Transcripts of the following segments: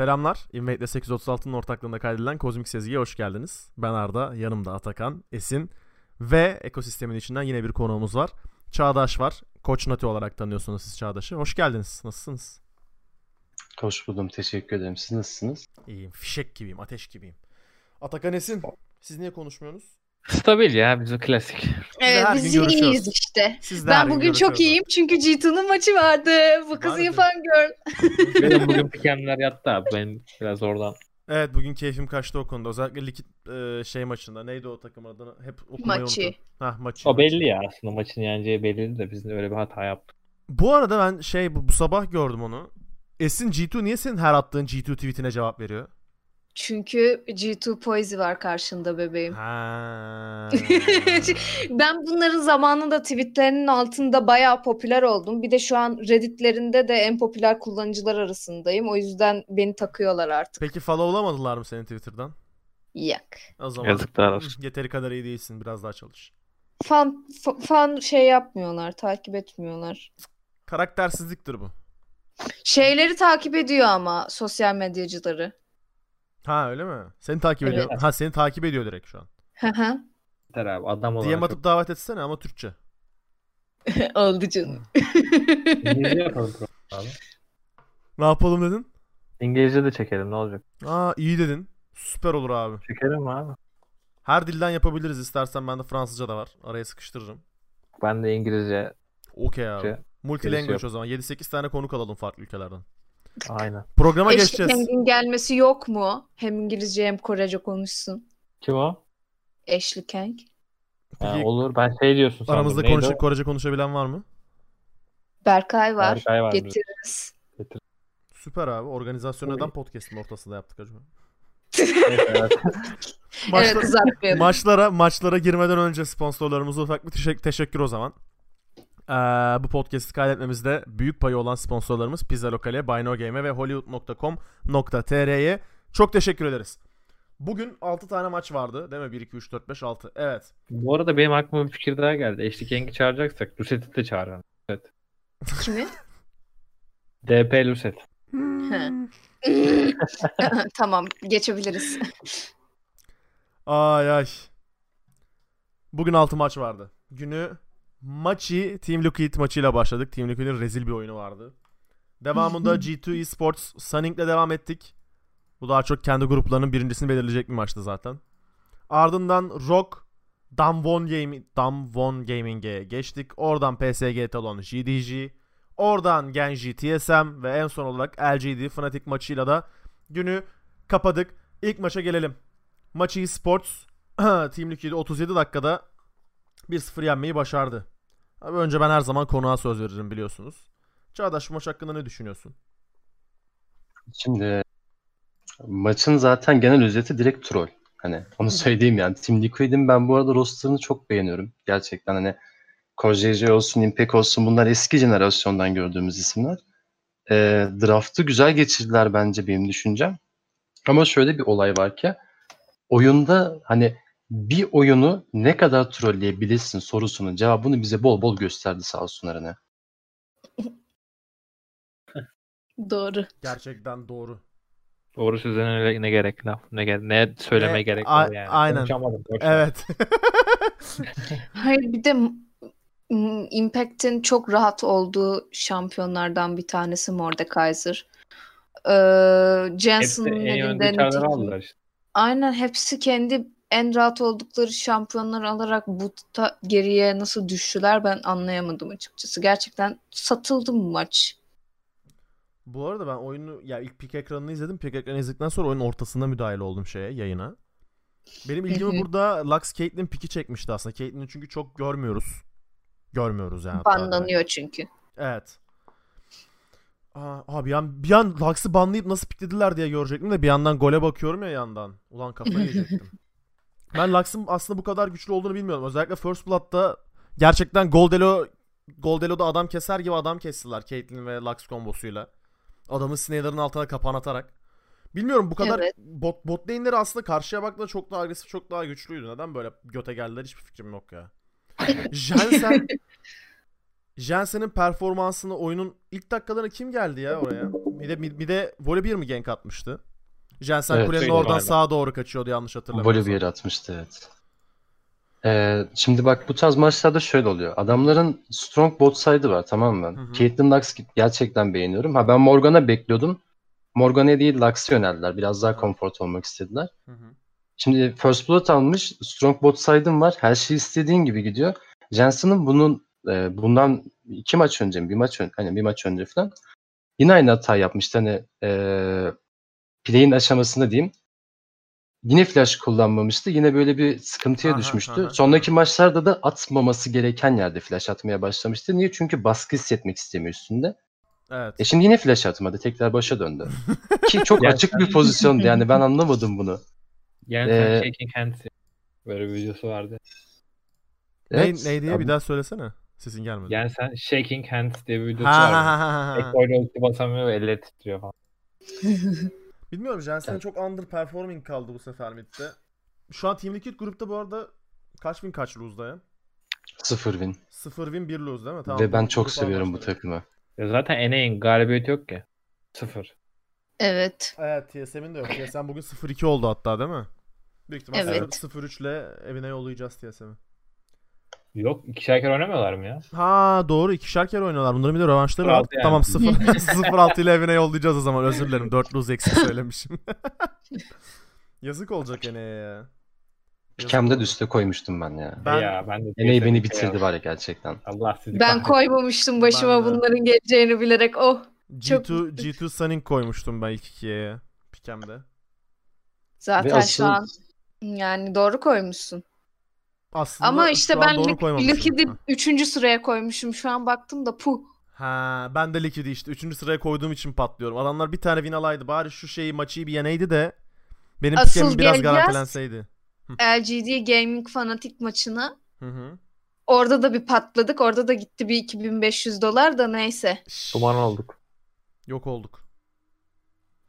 Selamlar. Invade 836'nın ortaklığında kaydedilen Kozmik Sezgi'ye hoş geldiniz. Ben Arda, yanımda Atakan, Esin ve ekosistemin içinden yine bir konuğumuz var. Çağdaş var. Koç Nati olarak tanıyorsunuz siz Çağdaş'ı. Hoş geldiniz. Nasılsınız? Hoş buldum. Teşekkür ederim. Siz nasılsınız? İyiyim. Fişek gibiyim. Ateş gibiyim. Atakan Esin. Siz niye konuşmuyorsunuz? Stabil ya bizim klasik. Evet biz iyiyiz işte. Siz Ben gün bugün çok iyiyim çünkü G2'nun maçı vardı. Bu kızı yapan gör. Benim bugün pikemler yattı abi. Benim biraz oradan. Evet bugün keyfim kaçtı o konuda. Özellikle likit e, şey maçında. Neydi o takım adını? Hep okumayı Maçı. unuttum. Hah maçı. O belli ya aslında maçın yeneceği belliydi de biz de öyle bir hata yaptık. Bu arada ben şey bu, bu sabah gördüm onu. Esin G2 niye senin her attığın G2 tweetine cevap veriyor? Çünkü G2 Poise var karşında bebeğim. Ha. Ben bunların zamanında tweetlerinin altında bayağı popüler oldum. Bir de şu an Reddit'lerinde de en popüler kullanıcılar arasındayım. O yüzden beni takıyorlar artık. Peki followlamadılar mı seni Twitter'dan? Yak. O zaman Yazıklar olsun. yeteri kadar iyi değilsin. Biraz daha çalış. Fan, fa- fan şey yapmıyorlar, takip etmiyorlar. Karaktersizliktir bu. Şeyleri takip ediyor ama sosyal medyacıları. Ha öyle mi? Seni takip Evet. ediyor. Ha seni takip ediyor direkt şu an. Hı hı. Abi adam olarak. DM atıp davet etsene ama Türkçe. Oldu canım. İngilizce yapalım program abi. Ne yapalım dedin? İngilizce de çekelim ne olacak? Aa iyi dedin. Süper olur abi. Çekelim abi? Her dilden yapabiliriz istersen bende Fransızca da var. Araya sıkıştırırım. Ben de İngilizce. Okey abi. Multilanguage o zaman. 7-8 tane konuk alalım farklı ülkelerden. Aynen. Programa Eşlik geçeceğiz. Heng'in gelmesi yok mu? Hem İngilizce hem Korece konuşsun. Kim o? Ashley Heng. Ha, Peki, olur ben şey diyorsun sandım. Aramızda konuş o? Korece konuşabilen var mı? Berkay var. Berkay var. Getiririz. Süper abi. Organizasyonu neden podcast'ın ortasında yaptık acaba? Evet, evet. Maçla- Evet uzatmayalım. maçlara maçlara girmeden önce sponsorlarımıza ufak bir teşek- teşekkür o zaman. Ee, bu podcast'i kaydetmemizde büyük payı olan sponsorlarımız Pizza Lokale, Buy No Game'e ve Hollywood.com.tr'ye çok teşekkür ederiz. Bugün 6 tane maç vardı değil mi? 1, 2, 3, 4, 5, 6. Evet. Bu arada benim aklıma bir fikir daha geldi. Eşlik Yeng'i çağıracaksak Lucet'i de çağıralım. Kimi? DP Lucet. He. tamam geçebiliriz. Ay ay. Bugün 6 maç vardı. Günü maçı Team Liquid maçıyla başladık. Team Liquid'in rezil bir oyunu vardı. Devamında G2 Esports Sunning'le devam ettik. Bu daha çok kendi gruplarının birincisini belirleyecek bir maçtı zaten. Ardından Rock Damwon Gaming Damwon Gaming'e geçtik. Oradan PSG Talon GDG. Oradan Genji TSM ve en son olarak LGD Fnatic maçıyla da günü kapadık. İlk maça gelelim. Maçı Sports Team Liquid'i 37 dakikada 1-0 yenmeyi başardı. Abi önce ben her zaman konuğa söz veririm biliyorsunuz. Çağdaş bu maç hakkında ne düşünüyorsun? Şimdi maçın zaten genel özeti direkt troll. Hani onu söyleyeyim yani. Team Liquid'in ben bu arada rosterını çok beğeniyorum. Gerçekten hani KJJ olsun, Impact olsun bunlar eski jenerasyondan gördüğümüz isimler. Ee, draft'ı güzel geçirdiler bence benim düşüncem. Ama şöyle bir olay var ki oyunda hani bir oyunu ne kadar trolleyebilirsin sorusunun cevabını bize bol bol gösterdi sağ olsunlar hani. Doğru. Gerçekten doğru. Doğru sözüne ne, gerek laf ne, ge- ne söyleme Ne- gerek a- var yani. aynen. Konuşamadım, boş ver. Evet. Hayır bir de m- Impact'in çok rahat olduğu şampiyonlardan bir tanesi Mordekaiser. Ee, Hepsi Jensen'ın en önde nitekim- aldılar işte. Aynen hepsi kendi en rahat oldukları şampiyonlar alarak bu ta- geriye nasıl düştüler ben anlayamadım açıkçası. Gerçekten satıldı bu maç. Bu arada ben oyunu ya ilk pik ekranını izledim. Pik ekranı izledikten sonra oyunun ortasında müdahale oldum şeye yayına. Benim ilgimi burada Lux Caitlyn piki çekmişti aslında. Caitlyn'i çünkü çok görmüyoruz. Görmüyoruz yani. Banlanıyor çünkü. Evet. Aa, abi bir an, bir an Lux'ı banlayıp nasıl piklediler diye görecektim de bir yandan gole bakıyorum ya yandan. Ulan kafayı yiyecektim. ben Lux'ın aslında bu kadar güçlü olduğunu bilmiyordum. Özellikle First Blood'da gerçekten Goldelo Goldelo'da adam keser gibi adam kestiler Caitlyn ve Lux kombosuyla. Adamın Snyder'ın altına kapan atarak. Bilmiyorum bu kadar Evet. bot, bot lane'leri aslında karşıya baktığında çok daha agresif, çok daha güçlüydü. Neden böyle göte geldiler hiçbir fikrim yok ya. Jensen Jensen'in performansını oyunun ilk dakikalarına kim geldi ya oraya? Bir de bir, bir de voley bir mi gank atmıştı? Jensen Evet, kulenin oradan galiba. sağa doğru kaçıyordu yanlış hatırlamıyorsam. Voley bir yere atmıştı evet. Ee, şimdi bak bu tarz maçlarda şöyle oluyor. Adamların strong bot side'ı var tamam mı? Hı hı. Caitlyn Lux gerçekten beğeniyorum. Ha ben Morgana bekliyordum. Morgana'ya değil Lux'a yöneldiler. Biraz daha comfort olmak istediler. Hı hı. Şimdi First Blood almış. Strong bot side'ın var. Her şey istediğin gibi gidiyor. Jensen'ın bunun e, bundan iki maç önce mi? Bir maç önce, hani bir maç önce falan. Yine aynı hata yapmıştı. Hani e, play'in aşamasında diyeyim. Yine flash kullanmamıştı. Yine böyle bir sıkıntıya Aha, düşmüştü. aha. Sonraki maçlarda da atmaması gereken yerde flash atmaya başlamıştı. Niye? Çünkü baskı hissetmek istemiyor üstünde. Evet. E şimdi yine flash atmadı. Tekrar başa döndü. Ki çok açık bir pozisyondu. Yani ben anlamadım bunu. Yani Ee, Shaking Hands böyle bir videosu vardı. Evet, ne, ne diye ya bir daha söylesene. Sesin gelmedi. Yani sen Shaking Hands diye bir videosu ha, var. ha, ha, ha. Tek böyle ulti basamıyor ve elleri titriyor falan. Bilmiyorum Jensen çok underperforming kaldı bu sefer midde. Şu an Team Liquid grupta bu arada kaç win kaç lose'da ya? Sıfır win. 0 win 1 lose değil mi? Tamam. Ve ben çok grup seviyorum bu takımı. Ya zaten NA'in galibiyeti yok ki. Sıfır. Evet. Evet TSM'in de yok. TSM bugün 0-2 oldu hatta değil mi? Büyük ihtimal Evet. 0-3 ile evine yollayacağız TSM'i. Yok ikişer kere oynamıyorlar mı ya? Ha doğru ikişer kere oynuyorlar. Bunların bir de rövanşları var. 0-6 yani. Tamam 0 0-6 ile evine yollayacağız o zaman. Özür dilerim. 4 lose eksik söylemişim. Yazık olacak Ene'ye ya. Pikem'de oldu. de üste koymuştum ben ya. Ben- ya ben de Ene'yi beni bitirdi ya. var ya gerçekten. Allah sizi Ben koymamıştım başıma Ben de. bunların geleceğini bilerek. Oh. Çok G2, G2 Sunning koymuştum ben ilk ikiye Pikem'de. Zaten Ve asıl şu an yani doğru koymuşsun. Aslında Ama işte ben. Liquid'i Ha. 3. sıraya koymuşum. Şu an baktım da puh. Ha, ben de Liquid'i işte 3. sıraya koyduğum için patlıyorum. Adamlar bir tane win alaydı. Bari şu şeyi maçı bir yeneydi de benim Asıl Pikem'im biraz garantilenseydi. LGD Gaming Fanatik maçına. Hı hı. Orada da bir patladık. Orada da gitti bir 2500 dolar da neyse. Duman olduk. Yok olduk.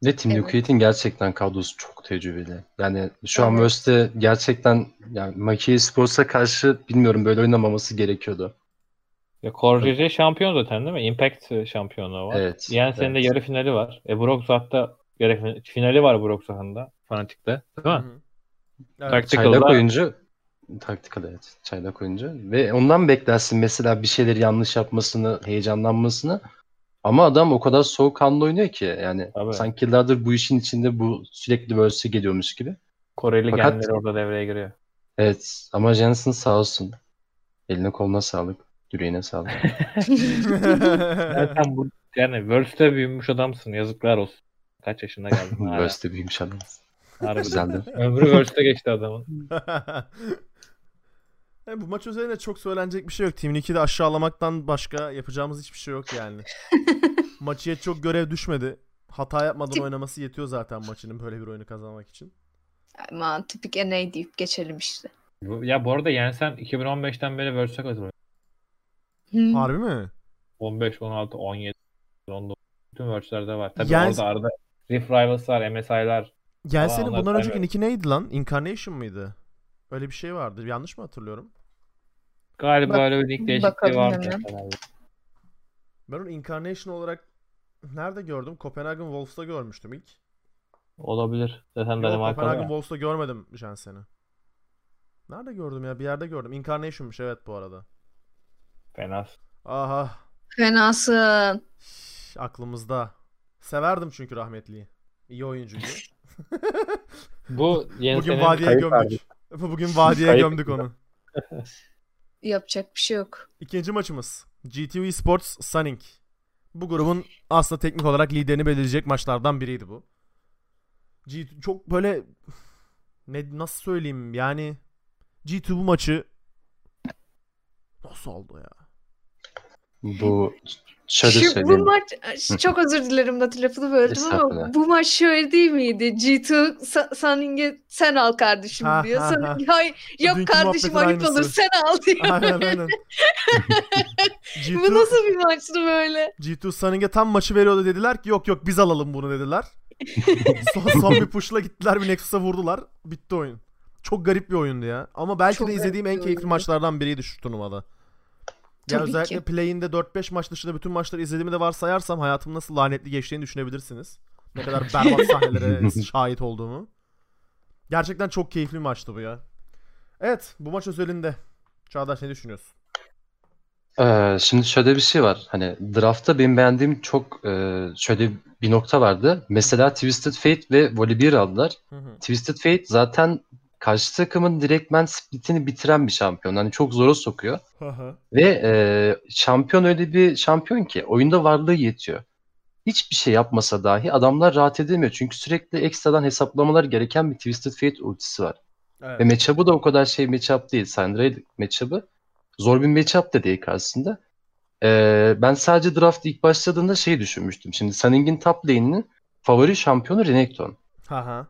Ve Team Evet. Liquid'in gerçekten kadrosu çok tecrübeli. Yani şu an Evet. Worst'te gerçekten yani Maki Sports'a karşı bilmiyorum böyle oynamaması gerekiyordu. Ya JJ şampiyon zaten değil mi? Impact şampiyonu var. Evet. Yani senin de evet. yarı finali var. E Broxat'ta yarı finali, var Broxat'ın da. Fanatik'te. Değil mi? Evet. Tactical'da- Çaylak oyuncu taktikal evet. Çaylak oyuncu. Ve ondan beklersin mesela bir şeyleri yanlış yapmasını, heyecanlanmasını. Ama adam o kadar soğukkanlı oynuyor ki yani Tabii. sanki yıllardır bu işin içinde bu sürekli verse'e geliyormuş gibi. Koreli Fakat- genleri orada devreye giriyor. Evet ama Jensen sağ olsun. Eline koluna sağlık. Yüreğine sağlık. Zaten bu yani Worlds'te büyümüş adamsın. Yazıklar olsun. Kaç yaşında geldin hala. Büyümüş adam. Harbi. Güzeldi. Ömrü Worlds'te geçti adamın. Yani bu maç üzerine çok söylenecek bir şey yok. Team Liquid'i aşağılamaktan başka yapacağımız hiçbir şey yok yani. Maçıya çok görev düşmedi. Hata yapmadan Tip- oynaması yetiyor zaten maçının böyle bir oyunu kazanmak için. Aman tipik NA deyip geçelim işte. Bu- Ya bu arada Yensen 2015'ten beri Worlds'e katılıyor. Hı. Harbi mi? 15, 16, 17, 19. Bütün Worlds'lerde var. Tabii Yani- orada arada Rift Rivals var, MSI'lar. Onlar bundan önceki nicki neydi lan? Incarnation mıydı? Öyle bir şey vardı. Yanlış mı hatırlıyorum? Galiba Bak- öyle bir değişikliği vardı. hemen. Ben onu Incarnation olarak nerede gördüm? Copenhagen Wolves'ta görmüştüm ilk. Olabilir. Zaten Yok Danimarka'da Copenhagen. Wolves'ta görmedim Jensen'i. Nerede gördüm ya? Bir yerde gördüm. Incarnation'mış evet bu arada. Fena. Aha. Fenasın. Şş, aklımızda. Severdim çünkü rahmetliyi. İyi oyuncuydu. Bu Bugün vadiye gömdük. Bugün vadiye gömdük onu. Yapacak bir şey yok. İkinci maçımız. GTV Sports Sunning. Bu grubun aslında teknik olarak liderini belirleyecek maçlardan biriydi bu. G çok böyle ne nasıl söyleyeyim yani G2 bu maçı nasıl oldu ya? Bu şöyle Şu, bu söyleyeyim. maç çok özür dilerim da lafını böldüm ama bu maç şöyle değil miydi? G2 Sa- Sunning'e sen al kardeşim Ha, diyor. ha, hayır yap Dünkü kardeşim ayıp olur sen al diyor. Aynen aynen. Bu G2, nasıl bir maçtı böyle? G2 Sunning'e tam maçı veriyordu dediler ki yok yok biz alalım bunu dediler. son, son bir push'la gittiler bir Nexus'a vurdular. Bitti oyun. Çok garip bir oyundu ya. Ama belki Çok de izlediğim en keyifli oyundu. maçlardan biriydi şu turnuvada. Ya Tabii özellikle ki. play'inde 4-5 maç dışında bütün maçları izlediğimi de varsayarsam hayatım nasıl lanetli geçtiğini düşünebilirsiniz. Ne kadar berbat sahnelere şahit olduğumu. Gerçekten çok keyifli bir maçtı bu ya. Evet bu maç özelinde. Çağdaş ne düşünüyorsun? Ee, şimdi şöyle bir şey var. Hani draftta benim beğendiğim çok e, şöyle bir nokta vardı. Mesela Twisted Fate ve Volibear aldılar. Hı hı. Twisted Fate zaten karşı takımın direktmen splitini bitiren bir şampiyon. Hani çok zora sokuyor. Ve e, şampiyon öyle bir şampiyon ki oyunda varlığı yetiyor. Hiçbir şey yapmasa dahi adamlar rahat edemiyor. Çünkü sürekli ekstradan hesaplamalar gereken bir Twisted Fate ultisi var. Ve Evet. matchup'ı da o kadar şey matchup değil. Syndra matchup'ı zor bir matchup da değil karşısında. Ee, ben sadece draft ilk başladığında şey düşünmüştüm. Şimdi Sunning'in top lane'inin favori şampiyonu Renekton. Hı hı.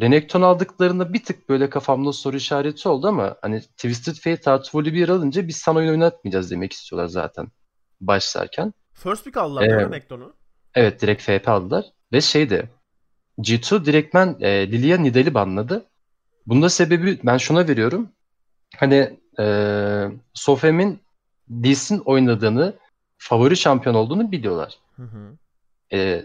Renekton aldıklarında bir tık böyle kafamda soru işareti oldu ama hani Twisted Fate artı Volibear alınca biz sana oyun oynatmayacağız demek istiyorlar zaten başlarken. First pick aldılar Ee, değil mi Nekton'u? Evet direkt FP aldılar. Ve şeydi G2 direktmen e, Lilia Nidal'i banladı. Bunda sebebi ben şuna veriyorum. Hani e, Sofem'in Lee Sin oynadığını favori şampiyon olduğunu biliyorlar. Hı hı. E,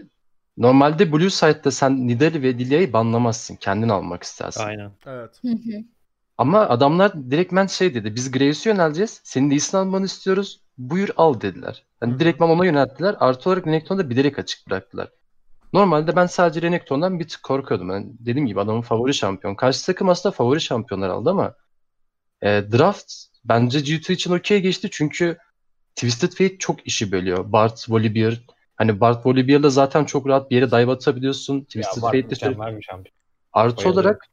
normalde Blue Side'da sen Nidal'i ve Lilia'yı banlamazsın. Kendin almak istersin. Aynen. Evet. Hı hı. Ama adamlar direktmen şey dedi. Biz Graves'i yöneleceğiz. Senin Sin almanı istiyoruz. Buyur al dediler. Hani hı. direktmen ona yönelttiler. Artı olarak Renekton'u da bilerek açık bıraktılar. Normalde ben sadece Renekton'dan bir tık korkuyordum. Yani dediğim gibi adamın favori şampiyon. Karşı takım aslında favori şampiyonlar aldı ama e, draft bence G2 için okey geçti çünkü Twisted Fate çok işi bölüyor. Bart, Volibear. Hani Bart, Volibear'la zaten çok rahat bir yere dive atabiliyorsun. Twisted Fate'de bir şampiyon. Artı olarak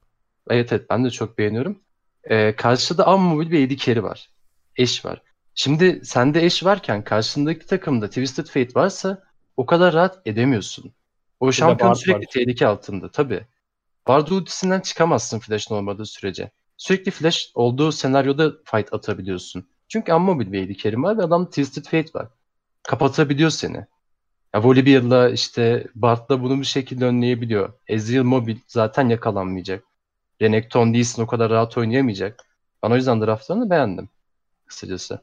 evet evet ben de çok beğeniyorum. Ee, karşıda Ammobil ve AD Carry var. Eş var. Şimdi sende eş varken karşındaki takımda Twisted Fate varsa o kadar rahat edemiyorsun. O şampiyon Bard sürekli var. tehlike altında tabii. Bard ultisinden çıkamazsın flash'ın olmadığı sürece. Sürekli flash olduğu senaryoda fight atabiliyorsun. Çünkü Ammobil ve AD Carry var ve adamda Twisted Fate var. Kapatabiliyor seni. Ya Volibear'la işte Bard'la bunu bir şekilde önleyebiliyor. Ezreal Mobil zaten yakalanmayacak. Renekton değilsin o kadar rahat oynayamayacak. Ben o yüzden draftlarını beğendim. Kısacası.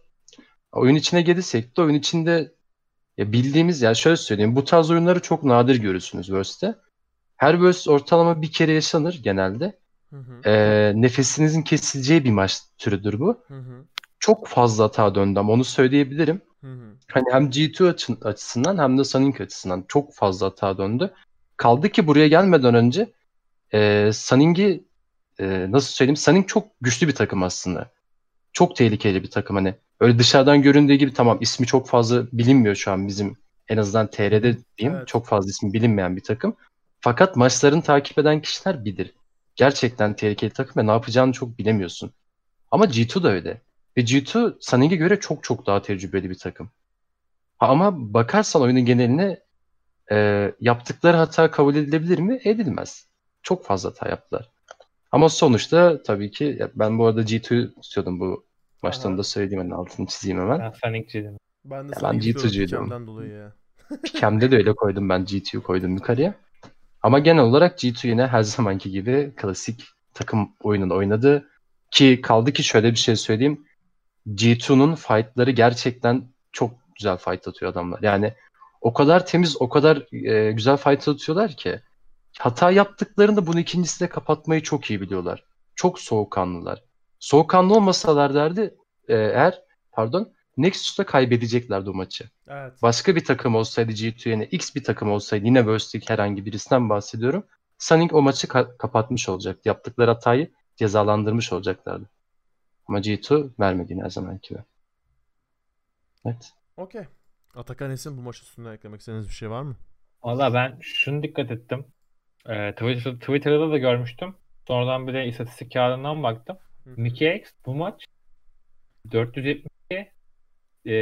Oyun içine gelirsek de oyun içinde ya bildiğimiz ya şöyle söyleyeyim bu tarz oyunları çok nadir görürsünüz Worlds'te. Her Worlds ortalama bir kere yaşanır genelde. Hı hı. Ee, nefesinizin kesileceği bir maç türüdür bu. Hı hı. Çok fazla hata döndü ama onu söyleyebilirim. Hani hem G2 açı- açısından hem de Sunning açısından çok fazla hata döndü. Kaldı ki buraya gelmeden önce e, Sunning'i e, nasıl söyleyeyim? Sunning çok güçlü bir takım aslında. Çok tehlikeli bir takım hani. Öyle dışarıdan göründüğü gibi tamam ismi çok fazla bilinmiyor şu an bizim en azından TR'de diyeyim. Evet. Çok fazla ismi bilinmeyen bir takım. Fakat maçlarını takip eden kişiler bilir. Gerçekten tehlikeli takım ve ne yapacağını çok bilemiyorsun. Ama G2 da öyle. Ve G2 Sunning'e göre çok çok daha tecrübeli bir takım. Ama bakarsan oyunun geneline e, yaptıkları hata kabul edilebilir mi? Edilmez. Çok fazla hata yaptılar. Ama sonuçta tabii ki ben bu arada G2 istiyordum bu maçtan Aha. da söyleyeyim hani altını çizeyim hemen. Ben Phoenix'ciydim. Ben de Ya ben gidiyorum G2'cuydum. Pikem'den dolayı ya. Pikem'de de öyle koydum ben G2'yu koydum yukarıya. Ama genel olarak G2 yine her zamanki gibi klasik takım oyununu oynadı. Ki kaldı ki şöyle bir şey söyleyeyim. G2'nun fightları gerçekten çok güzel fight atıyor adamlar. Yani o kadar temiz, o kadar e, güzel fight atıyorlar ki hata yaptıklarında bunu ikincisinde kapatmayı çok iyi biliyorlar. Çok soğukkanlılar. Soğukkanlı olmasalar derdi e, eğer pardon Nexus'ta kaybedeceklerdi o maçı. Evet. Başka bir takım olsaydı G2 yerine X bir takım olsaydı yine Worst herhangi birisinden bahsediyorum. Sunning o maçı ka- kapatmış olacaktı. Yaptıkları hatayı cezalandırmış olacaklardı. Ama G2 vermedi her zamanki gibi. Evet. Okey. Atakan Esin bu maç üstüne eklemek istediğiniz bir şey var mı? Valla ben şunu dikkat ettim. Ee, Twitter, Twitter'da da görmüştüm. Sonradan bir de istatistik kağıdından baktım. Hı hı. Mickey X bu maç 472 e,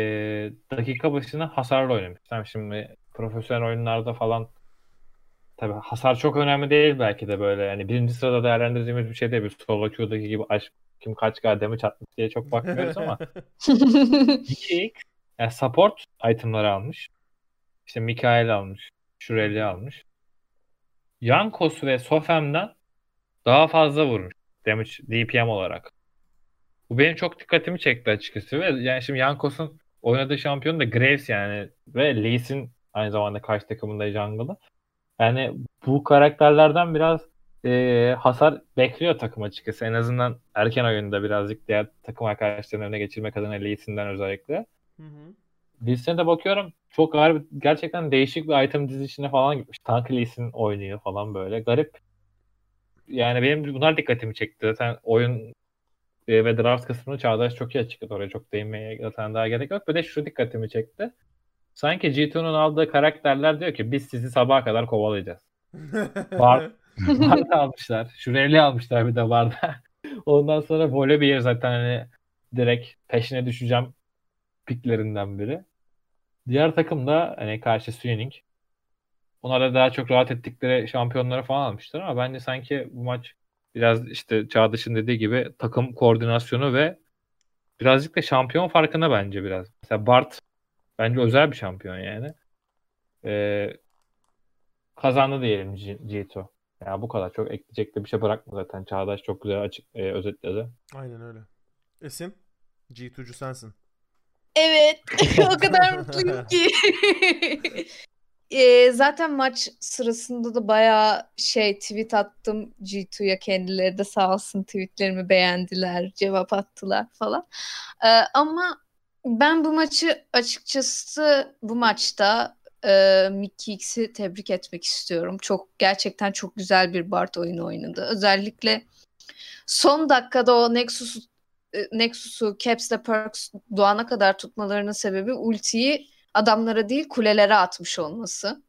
dakika başına hasarla oynamış. Tamam şimdi profesyonel oyunlarda falan tabii hasar çok önemli değil belki de böyle. Yani birinci sırada değerlendirdiğimiz bir şey değil. Bir solo queue'daki gibi aşk kim kaç kademe çatmış diye çok bakmıyoruz ama Mickey X yani support itemları almış. İşte Mikael almış. Shurel'i almış. Yankos ve Sofem'den daha fazla vurmuş. Damage DPM olarak. Bu benim çok dikkatimi çekti açıkçası ve yani şimdi Yankos'un oynadığı şampiyon da Graves yani ve Lee Sin aynı zamanda karşı takımında jungle'ı. Yani bu karakterlerden biraz e, hasar bekliyor takım açıkçası. En azından erken oyunda birazcık diğer takım arkadaşlarının önüne geçirmek adına Lee Sin'den özellikle. Hı de bakıyorum çok garip, gerçekten değişik bir item dizisine falan gitmiş. Tank Lee Sin oynuyor falan böyle. Garip. Yani benim bunlar dikkatimi çekti. Zaten oyun e, ve draft kısmını Çağdaş çok iyi açıkladı. Oraya çok değinmeye zaten daha gerek yok. Bir de şu dikkatimi çekti. Sanki G2'nun aldığı karakterler diyor ki biz sizi sabaha kadar kovalayacağız. Var. Barda almışlar. Şureli almışlar bir de Barda. Ondan sonra Volibear zaten hani direkt peşine düşeceğim piklerinden biri. Diğer takım da hani karşı Suning. Onlara daha çok rahat ettikleri şampiyonları falan almışlar ama bence sanki bu maç biraz işte Çağdaş'ın dediği gibi takım koordinasyonu ve birazcık da şampiyon farkına bence biraz. Mesela Bart bence özel bir şampiyon yani. Ee, kazandı diyelim G- G2. Ya bu kadar çok ekleyecek de bir şey bırakma zaten. Çağdaş çok güzel açık e, özetledi. Aynen öyle. Esin, G2'cu sensin. Evet. o kadar mutluyum ki. Ee, zaten maç sırasında da bayağı şey tweet attım G2'ya kendileri de sağ olsun tweetlerimi beğendiler, cevap attılar falan. Ee, ama ben bu maçı açıkçası bu maçta e, Mickey X'i tebrik etmek istiyorum. Çok gerçekten çok güzel bir Bart oyunu oynadı. Özellikle son dakikada o Nexus'u e, Nexus'u Caps'le Perks doğana kadar tutmalarının sebebi ultiyi adamlara değil kulelere atmış olması.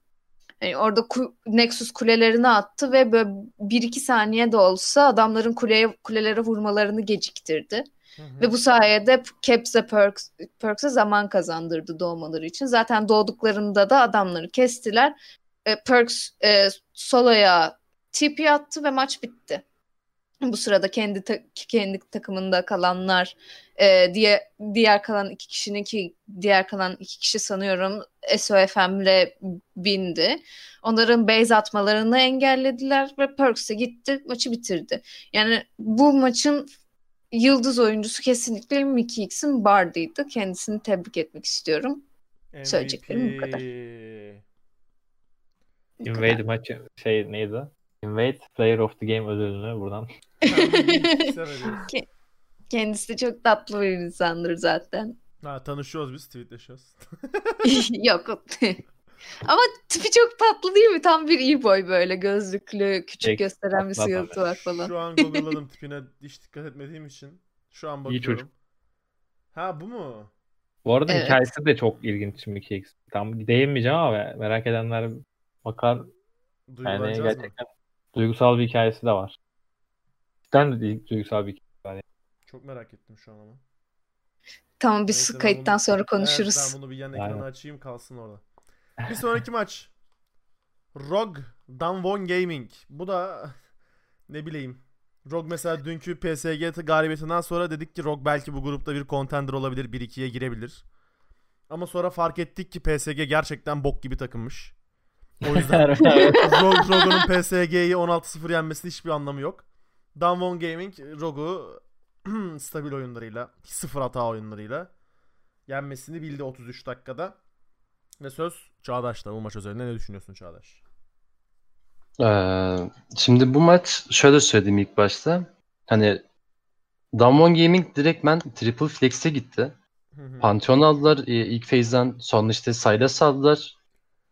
Yani orada ku- Nexus kulelerini attı ve böyle bir iki saniye de olsa adamların kuleye, kulelere vurmalarını geciktirdi. Hı hı. Ve bu sayede Caps'e Perks, Perks'e zaman kazandırdı doğmaları için. Zaten doğduklarında da adamları kestiler. E, Perks e, soloya TP attı ve maç bitti. Bu sırada kendi ta- kendi takımında kalanlar e, diye diğer kalan iki kişinin ki diğer kalan iki kişi sanıyorum SOFM'le bindi. Onların base atmalarını engellediler ve Perks'e gitti maçı bitirdi. Yani bu maçın yıldız oyuncusu kesinlikle Mickey X'in Bard'ıydı. Kendisini tebrik etmek istiyorum. Söyleyeceklerim bu kadar. MVP. Kadar. maçı şey neydi? Invade Player of the Game ödülünü buradan. Kendisi de çok tatlı bir insandır zaten. Ha, tanışıyoruz biz tweetleşiyoruz. Yok. Ama tipi çok tatlı değil mi? Tam bir iyi boy böyle gözlüklü, küçük Peki, gösteren bir suratı var falan. Şu an google'ladım tipine hiç dikkat etmediğim için. Şu an İyi bakıyorum. çocuk. Ha bu mu? Bu arada Evet. hikayesi de çok ilginç Mickey X. Tam değinmeyeceğim ama merak edenler bakar. Yani Duygulanacağız mı? Duygusal bir hikayesi de var. Cidden de duygusal bir hikaye. Çok merak ettim şu an ama. Tamam biz Neyse, ben kayıttan bunu- sonra konuşuruz. Evet, ben bunu bir yan ekrana Aynen. açayım kalsın orada. Bir sonraki maç. Rogue Danwon Gaming. Bu da ne bileyim. Rogue mesela dünkü PSG galibiyetinden sonra dedik ki Rogue belki bu grupta bir contender olabilir. 1-2'ye girebilir. Ama sonra fark ettik ki PSG gerçekten bok gibi takımmış. O yüzden Rogue, Rogue'un PSG'yi 16-0 yenmesinin hiçbir anlamı yok. Danwon Gaming Rogue'u stabil oyunlarıyla, sıfır hata oyunlarıyla yenmesini bildi 33 dakikada. Ve söz Çağdaş'ta bu maç üzerinde ne düşünüyorsun Çağdaş? Ee, şimdi bu maç şöyle söyleyeyim ilk başta. Hani Damwon Gaming direktmen Triple Flex'e gitti. Pantheon aldılar e, ilk phase'den sonra işte Sylas aldılar.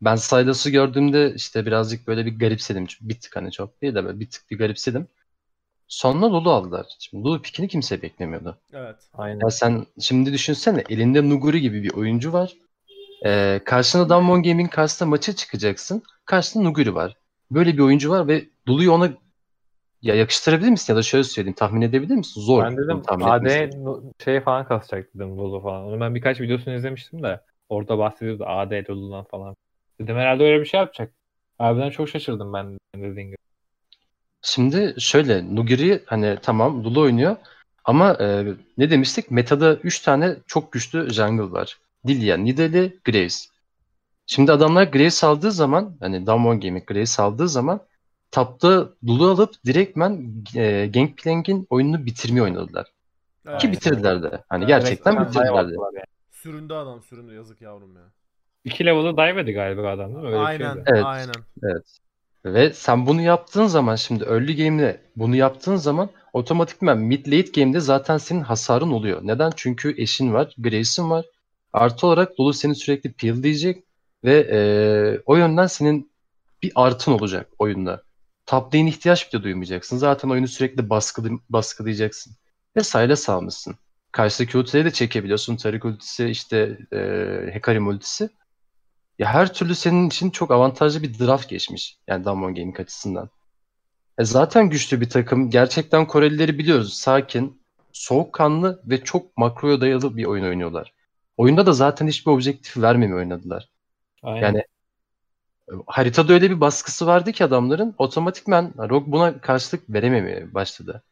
Ben Sylas'ı gördüğümde işte birazcık böyle bir garipsedim. Çünkü Bir tık hani çok değil de böyle bir tık bir garipsedim. Sonra Lulu aldılar. Şimdi Lulu pikini kimse beklemiyordu. evet. Aynen. Ya sen şimdi düşünsene elinde Nuguri gibi bir oyuncu var. Ee, karşına Damwon Gaming karşısında maça çıkacaksın. Karşısında Nuguri var. Böyle bir oyuncu var ve Lulu'yu ona ya yakıştırabilir misin? Ya da şöyle söyleyeyim tahmin edebilir misin? Zor. Ben dedim AD şey falan kasacak dedim Lulu falan. Onu ben birkaç videosunu izlemiştim de orada bahsediyordu AD Lulu'dan falan. Dedim herhalde öyle bir şey yapacak. Harbiden çok şaşırdım ben dediğin gibi. Şimdi şöyle Nuguri hani tamam Lulu oynuyor ama e, ne demiştik? Meta'da 3 tane çok güçlü jungle var. Lilia, Nidalee, Graves. Şimdi adamlar Graves aldığı zaman hani Damwon Gaming Graves aldığı zaman tapta Lulu alıp direktmen e, Gangplank'in oyununu bitirmeyi oynadılar. Evet. Ki bitirdiler de. Hani Evet, gerçekten Direkt bitirdiler de. Süründü adam süründü yazık yavrum ya. İki level'ı dive'edi galiba adam değil mi? Öyle aynen şeydi. Evet. aynen. Ve sen bunu yaptığın zaman şimdi early game'de bunu yaptığın zaman otomatikman mid late game'de zaten senin hasarın oluyor. Neden? Çünkü eşin var, Grace'in var. Artı olarak Lulu seni sürekli peel'leyecek ve eee, o yönden senin bir artın olacak oyunda. Top lane ihtiyaç bile duymayacaksın. Zaten oyunu sürekli baskılı, baskılayacaksın. Ve Sylas almışsın. Karşıdaki ultileri de çekebiliyorsun. Tarik ultisi, işte eee Hecarim ultisi. Ya her türlü senin için çok avantajlı bir draft geçmiş. Yani Damwon Gaming açısından. E zaten güçlü bir takım. Gerçekten Korelileri biliyoruz. Sakin, soğukkanlı ve çok makroya dayalı bir oyun oynuyorlar. Oyunda da zaten hiçbir objektif vermemi oynadılar. Aynen. Yani e, haritada öyle bir baskısı vardı ki adamların otomatikman Rogue buna karşılık verememeye başladı.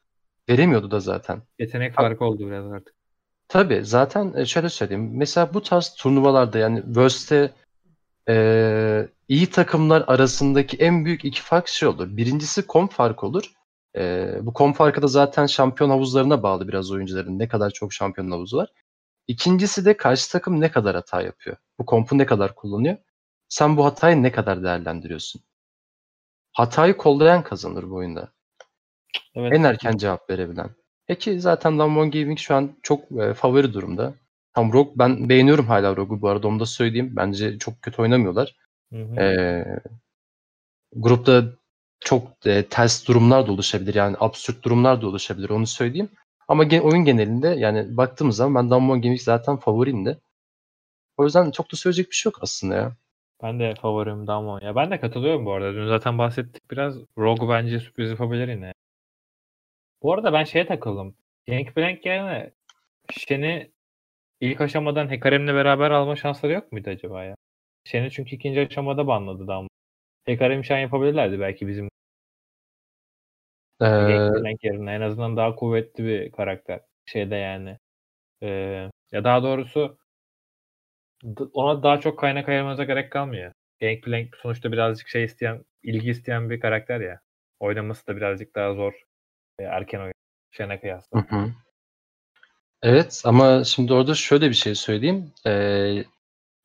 Veremiyordu da zaten. Yetenek farkı oldu biraz artık. Tabii zaten e, şöyle söyleyeyim. Mesela bu tarz turnuvalarda yani Worlds'te e, iyi takımlar arasındaki en büyük iki fark şey olur. Birincisi kom farkı olur. E, bu kom farkı da zaten şampiyon havuzlarına bağlı biraz oyuncuların. Ne kadar çok şampiyon havuzu var. İkincisi de karşı takım ne kadar hata yapıyor. Bu kompu ne kadar kullanıyor. Sen bu hatayı ne kadar değerlendiriyorsun. Hatayı kollayan kazanır bu oyunda. Evet. En erken cevap verebilen. Peki zaten Damwon Gaming şu an çok e, favori durumda. Tam Rogue ben beğeniyorum hala Rogue'u bu arada onu da söyleyeyim. Bence çok kötü oynamıyorlar. Hı hı. Ee, grupta çok e, ters durumlar da oluşabilir. Yani absürt durumlar da oluşabilir onu söyleyeyim. Ama gen- oyun genelinde yani baktığımız zaman ben Damwon Gaming zaten favorimdi. O yüzden çok da söyleyecek bir şey yok aslında ya. Ben de favorim Damwon. Ya ben de katılıyorum bu arada. Dün zaten bahsettik biraz. Rogue bence sürpriz yapabilir yine. Bu arada ben şeye takıldım. Gangplank yerine Shen'i ilk aşamadan Hecarim'le beraber alma şansları yok muydu acaba ya? Shen'i çünkü ikinci aşamada banladı Damwon. Hecarim Shen yapabilirlerdi belki bizim Ee, yerine. En azından daha kuvvetli bir karakter. Şeyde yani. Ee, ya daha doğrusu ona daha çok kaynak ayırmanıza gerek kalmıyor. Gangplank sonuçta birazcık şey isteyen, ilgi isteyen bir karakter ya. Oynaması da birazcık daha zor. e, erken oyun. Shen'e kıyasla. Hı hı. Evet ama şimdi orada şöyle bir şey söyleyeyim. Ee,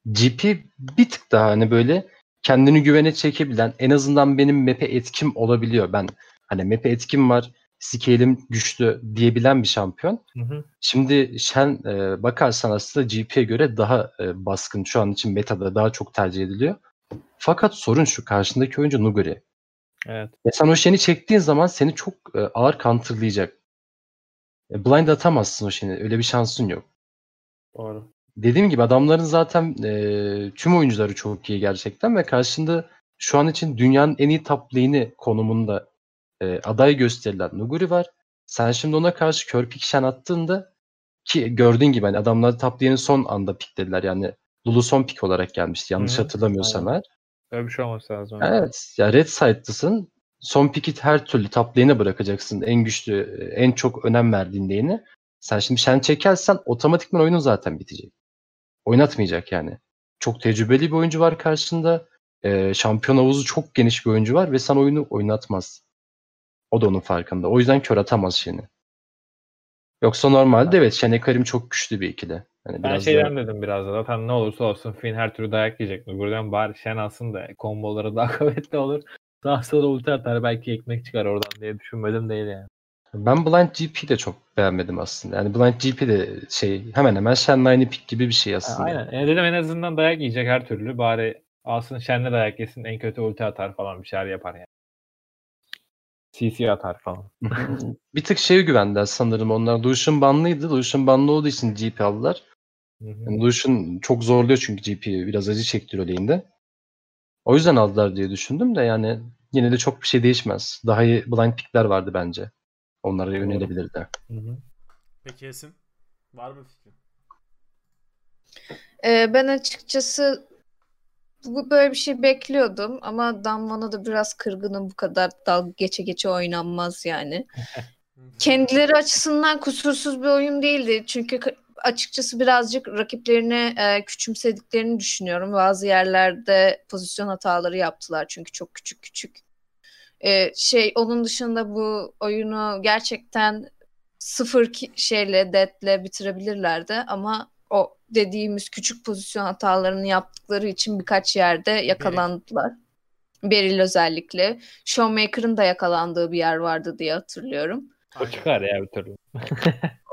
GP bir tık daha hani böyle kendini güvene çekebilen en azından benim map'e etkim olabiliyor. Ben hani map'e etkim var, scale'im güçlü diyebilen bir şampiyon. Hı hı. Şimdi Shen e, bakarsan aslında GP'ye göre daha e, baskın şu an için metada daha çok tercih ediliyor. Fakat sorun şu karşındaki oyuncu Nuguri. Evet. Ve sen o Shen'i çektiğin zaman seni çok e, ağır counterlayacak. E, blind atamazsın o Shen'i. Öyle bir şansın yok. Doğru. Dediğim gibi adamların zaten e, tüm oyuncuları çok iyi gerçekten ve karşında şu an için dünyanın en iyi top lane'i konumunda e, aday gösterilen Nuguri var. Sen şimdi ona karşı kör pick Shen attığında ki gördüğün gibi hani adamlar top lane'in son anda piklediler yani Lulu son pick olarak gelmişti yanlış Hı hı, hatırlamıyorsam eğer. Öyle bir şey olması lazım. Evet. Ya Red Side'lısın. Son pick'i her türlü top lane'e bırakacaksın. En güçlü, en çok önem verdiğin lane'i. Sen şimdi Shen çekersen otomatikman oyunun zaten bitecek. Oynatmayacak yani. Çok tecrübeli bir oyuncu var karşında. Ee, şampiyon havuzu çok geniş bir oyuncu var ve sen oyunu oynatmaz. O da onun farkında. O yüzden kör atamaz Shen'i. Yoksa normalde evet Shen Karim çok güçlü bir ikili. Yani Ben biraz da- şeyden dedim biraz da zaten ne olursa olsun Finn her türlü dayak yiyecek mi? Buradan bari Shen alsın da komboları daha kuvvetli olur. Daha sonra ulti atar belki ekmek çıkar oradan diye düşünmedim değil yani. Ben Blind GP de çok beğenmedim aslında. Yani Blind GP de şey hemen hemen Shen'le aynı pick gibi bir şey Ha, aslında. aynen. Yani dedim en azından dayak yiyecek her türlü. Bari alsın Shen'le dayak yesin. En kötü ulti atar falan bir şeyler yapar yani. CC atar falan. bir tık şeye güvendiler sanırım onlar. Lucian banlıydı. Lucian banlı olduğu için GP aldılar. Yani Lucian çok zorluyor çünkü GP'yi. Biraz acı çektiriyor lane'de. O yüzden aldılar diye düşündüm de yani yine de çok bir şey değişmez. Daha iyi blind pickler vardı bence. Onlara Doğru. yönelebilirdi. Hı hı. Peki Esin? Var mı fikrin? Ee, ben açıkçası bu böyle bir şey bekliyordum ama Damwon'a da biraz kırgınım bu kadar dalga geçe geçe oynanmaz yani. Kendileri açısından kusursuz bir oyun değildi. Çünkü açıkçası birazcık rakiplerini e, küçümsediklerini düşünüyorum. Bazı yerlerde pozisyon hataları yaptılar çünkü çok küçük küçük. E, şey onun dışında bu oyunu gerçekten sıfır ki- şeyle death'le bitirebilirlerdi ama o dediğimiz küçük pozisyon hatalarını yaptıkları için birkaç yerde yakalandılar. Beril özellikle. Showmaker'ın da yakalandığı bir yer vardı diye hatırlıyorum. O çıkar ya bir türlü.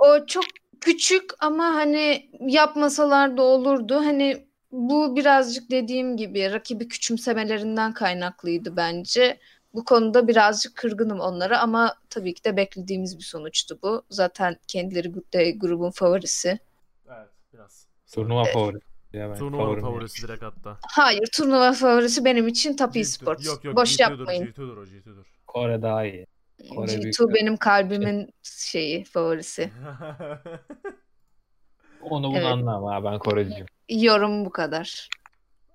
O çok küçük ama hani yapmasalar da olurdu. Hani bu birazcık dediğim gibi rakibi küçümsemelerinden kaynaklıydı bence. Bu konuda birazcık kırgınım onlara ama tabii ki de beklediğimiz bir sonuçtu bu. Zaten kendileri de grubun favorisi. Evet biraz. Turnuva favorisi. Ya ben Turnuvanın favorim favorisi direkt hatta. Hayır, turnuva favorisi benim için Top G2 Esports. Yok yok Boş G2'dur, yapmayın. G2'dur o G2'dur. Kore daha iyi. Kore büyük G2 bir- benim kalbimin şeyi, favorisi. Onu bunu Evet. anlamam ha ben Koreciyim. Yorum bu kadar.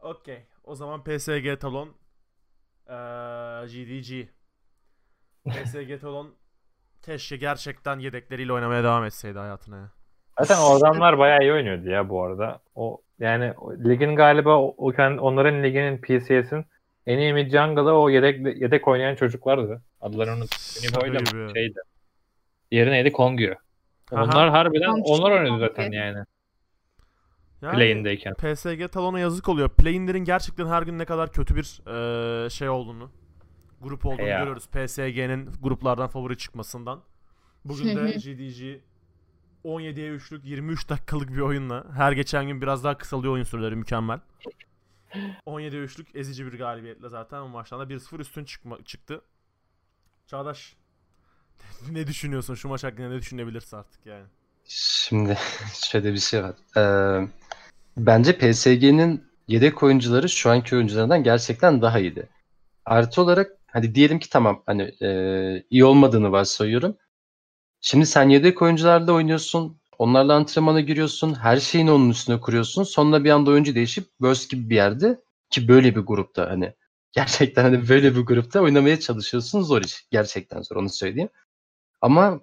Okey. O zaman PSG Talon eee, GDG. PSG Talon keşke gerçekten yedekleriyle oynamaya devam etseydi hayatına ya. Zaten o adamlar bayağı iyi oynuyordu ya bu arada. O yani o- ligin galiba o, o kend- onların liginin PCS'in en iyi mid jungle'ı o yedek yedek oynayan çocuklardı. Adlarını unuttum. Uniboy'la mı şeydi. Diğeri neydi? Kongyu. Aha. Onlar harbiden Kongyu, onlar oynadı zaten yani. Yani Play'indeyken. PSG Talon'a yazık oluyor. Playinlerin gerçekten her gün ne kadar kötü bir eee, şey olduğunu, grup olduğunu Ya. görüyoruz. PSG'nin gruplardan favori çıkmasından. Bugün de GDG 17'ye 3'lük 23 dakikalık bir oyunla her geçen gün biraz daha kısalıyor oyun süreleri mükemmel. 17'ye 3'lük ezici bir galibiyetle zaten o maçtan da 1-0 üstün çıkma, çıktı. Çağdaş ne düşünüyorsun şu maç hakkında ne düşünebilirsin artık yani? Şimdi şöyle bir şey var. Ee, bence PSG'nin yedek oyuncuları şu anki oyuncularından gerçekten daha iyiydi. Artı olarak hadi diyelim ki tamam hani e, iyi olmadığını varsayıyorum. Şimdi sen yedek oyuncularla oynuyorsun. Onlarla antrenmana giriyorsun. Her şeyini onun üstüne kuruyorsun. Sonra bir anda oyuncu değişip Burst gibi bir yerde ki böyle bir grupta hani gerçekten hani böyle bir grupta oynamaya çalışıyorsun zor iş. Gerçekten zor onu söyleyeyim. Ama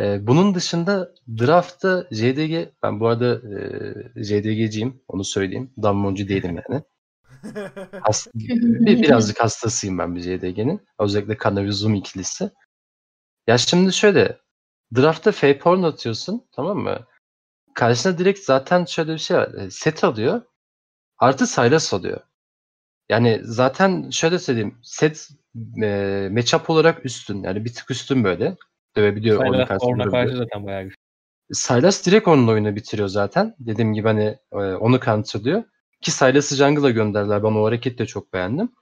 ee, bunun dışında draftta JDG, ben bu arada e, JDG'ciyim, onu söyleyeyim. Dammoncu değilim yani. Has- bir, birazcık hastasıyım ben bir JDG'nin. Özellikle Kanavi Zoom ikilisi. Ya şimdi şöyle, draftta fake porn atıyorsun, tamam mı? Karşısına direkt zaten şöyle bir şey var. e, Set alıyor, artı Sylas alıyor. Yani zaten şöyle söyleyeyim, set e, matchup olarak üstün. Yani bir tık üstün böyle. Dövebiliyor karşısında Orna karşı zaten bayağı güçlü. Sylas direkt onun oyunu bitiriyor zaten. Dediğim gibi hani e, onu counterlıyor. Ki Sylas'ı jungle'a gönderdiler. Ben o hareketi de çok beğendim.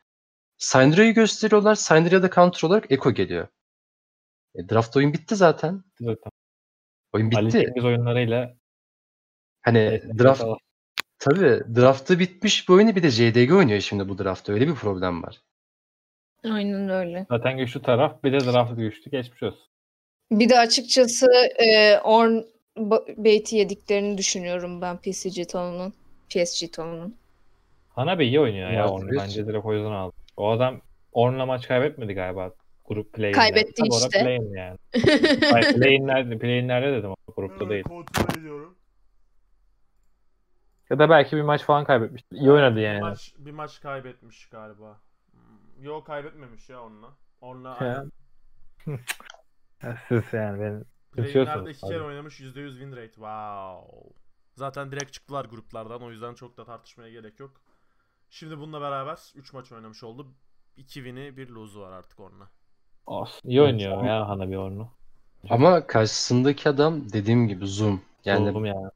Syndra'yı gösteriyorlar. Syndra'ya da counter olarak Echo geliyor. E, draft oyun bitti zaten. zaten. Oyun Ali bitti. Cengiz oyunlarıyla Hani Evet, draft evet. tabii draftı bitmiş bir oyunu bir de JDG oynuyor şimdi bu draftta. Öyle bir problem var. Aynen öyle. zaten güçlü taraf bir de draftı güçlü geçmiş olsun. Bir de açıkçası e, Orn ba- Bait'i yediklerini düşünüyorum ben PSG Talon'un. PSG Talon'un. Hanabi iyi oynuyor ya Evet, Orn'u. Bence direkt o yüzden aldı. O adam Orn'la maç kaybetmedi galiba. Grup play'inde. Kaybetti Tabii orada işte. Play'in yani. Hayır play'inlerde, play'inlerde dedim ama grupta değil. Kontrol ediyorum. Ya da belki bir maç falan kaybetmiştir. İyi oynadı Bir yani. maç, bir maç kaybetmiş galiba. Hmm, Yo kaybetmemiş ya onunla. Onunla Ya. Siz yani beni Playinlerde iki kere oynamış %100 win rate. Wow. Zaten direkt çıktılar gruplardan o yüzden çok da tartışmaya gerek yok. Şimdi bununla beraber 3 maç oynamış oldu. 2 win'i 1 lose'u var artık onunla. Olsun. İyi oynuyor ya Hanabi Orn'u. Ama karşısındaki adam dediğim gibi Zoom. Yani Buldum ya.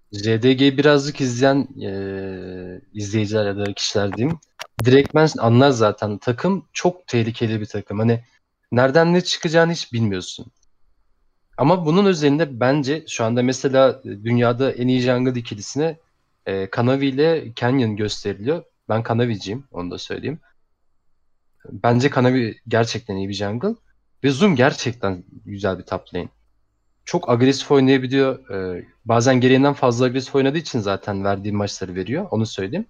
Birazcık izleyen eee, izleyiciler ya da kişiler diyeyim. Direktmen anlar zaten. Takım çok tehlikeli bir takım. Hani nereden ne çıkacağını hiç bilmiyorsun. Ama bunun özelinde bence şu anda mesela dünyada en iyi jungle ikilisine eee Kanavi ile Canyon gösteriliyor. Ben Kanavi'ciyim onu da söyleyeyim. Bence Kanavi gerçekten iyi bir jungle. Ve Zoom gerçekten güzel bir top lane çok agresif oynayabiliyor. Ee, bazen gereğinden fazla agresif oynadığı için zaten verdiği maçları veriyor. Onu söyleyeyim.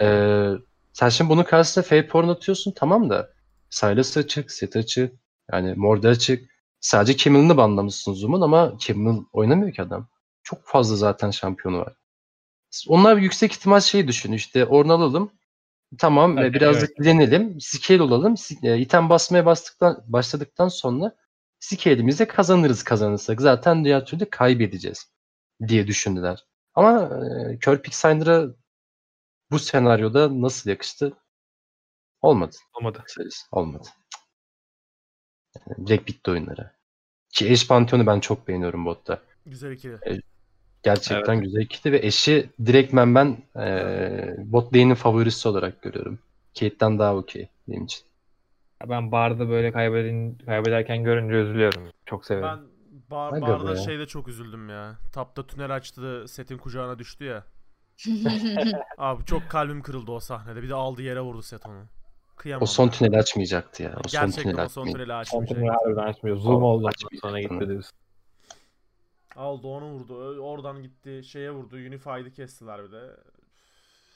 Ee, sen şimdi bunun karşısına fake porn atıyorsun tamam da Sylas açık, set açık, yani Morde açık. Sadece Kimmel'ını banlamışsın Zoom'un ama Kimmel oynamıyor ki adam. Çok fazla zaten şampiyonu var. Onlar yüksek ihtimal şey düşün işte Ornn alalım. Tamam Hadi, e, birazcık dilenelim. Scale olalım. E, item basmaya bastıktan, başladıktan sonra scale'imizde kazanırız kazanırsak. Zaten diğer türlü kaybedeceğiz diye düşündüler. Ama e, Kirk Synder'a bu senaryoda nasıl yakıştı? Olmadı. Olmadı. Kısacası olmadı. Yani direkt bitti oyunları. Ki eş Pantheon'u ben çok beğeniyorum botta. Güzel ikili. Gerçekten güzel ikili ve eşi direktmen ben e, bot lane'in favorisi olarak görüyorum. Kate'den daha okey benim için. Ben barda böyle kaybedin, kaybederken görünce üzülüyorum. Çok severim. Ben bar, barda be. şeyde çok üzüldüm ya. Tapta tünel açtı, setin kucağına düştü ya. Abi çok kalbim kırıldı o sahnede. Bir de aldı yere vurdu set onu. Kıyamam. O son tüneli açmayacaktı ya. O son Gerçekten tüneli o son açmayacaktı. tüneli Kontrolü açmayacak. harbiden açmıyor. Zoom oldu ondan açmayacak, sonra gitti diyorsun. Aldı onu vurdu. Oradan gitti. Şeye vurdu. Unified'i kestiler bir de.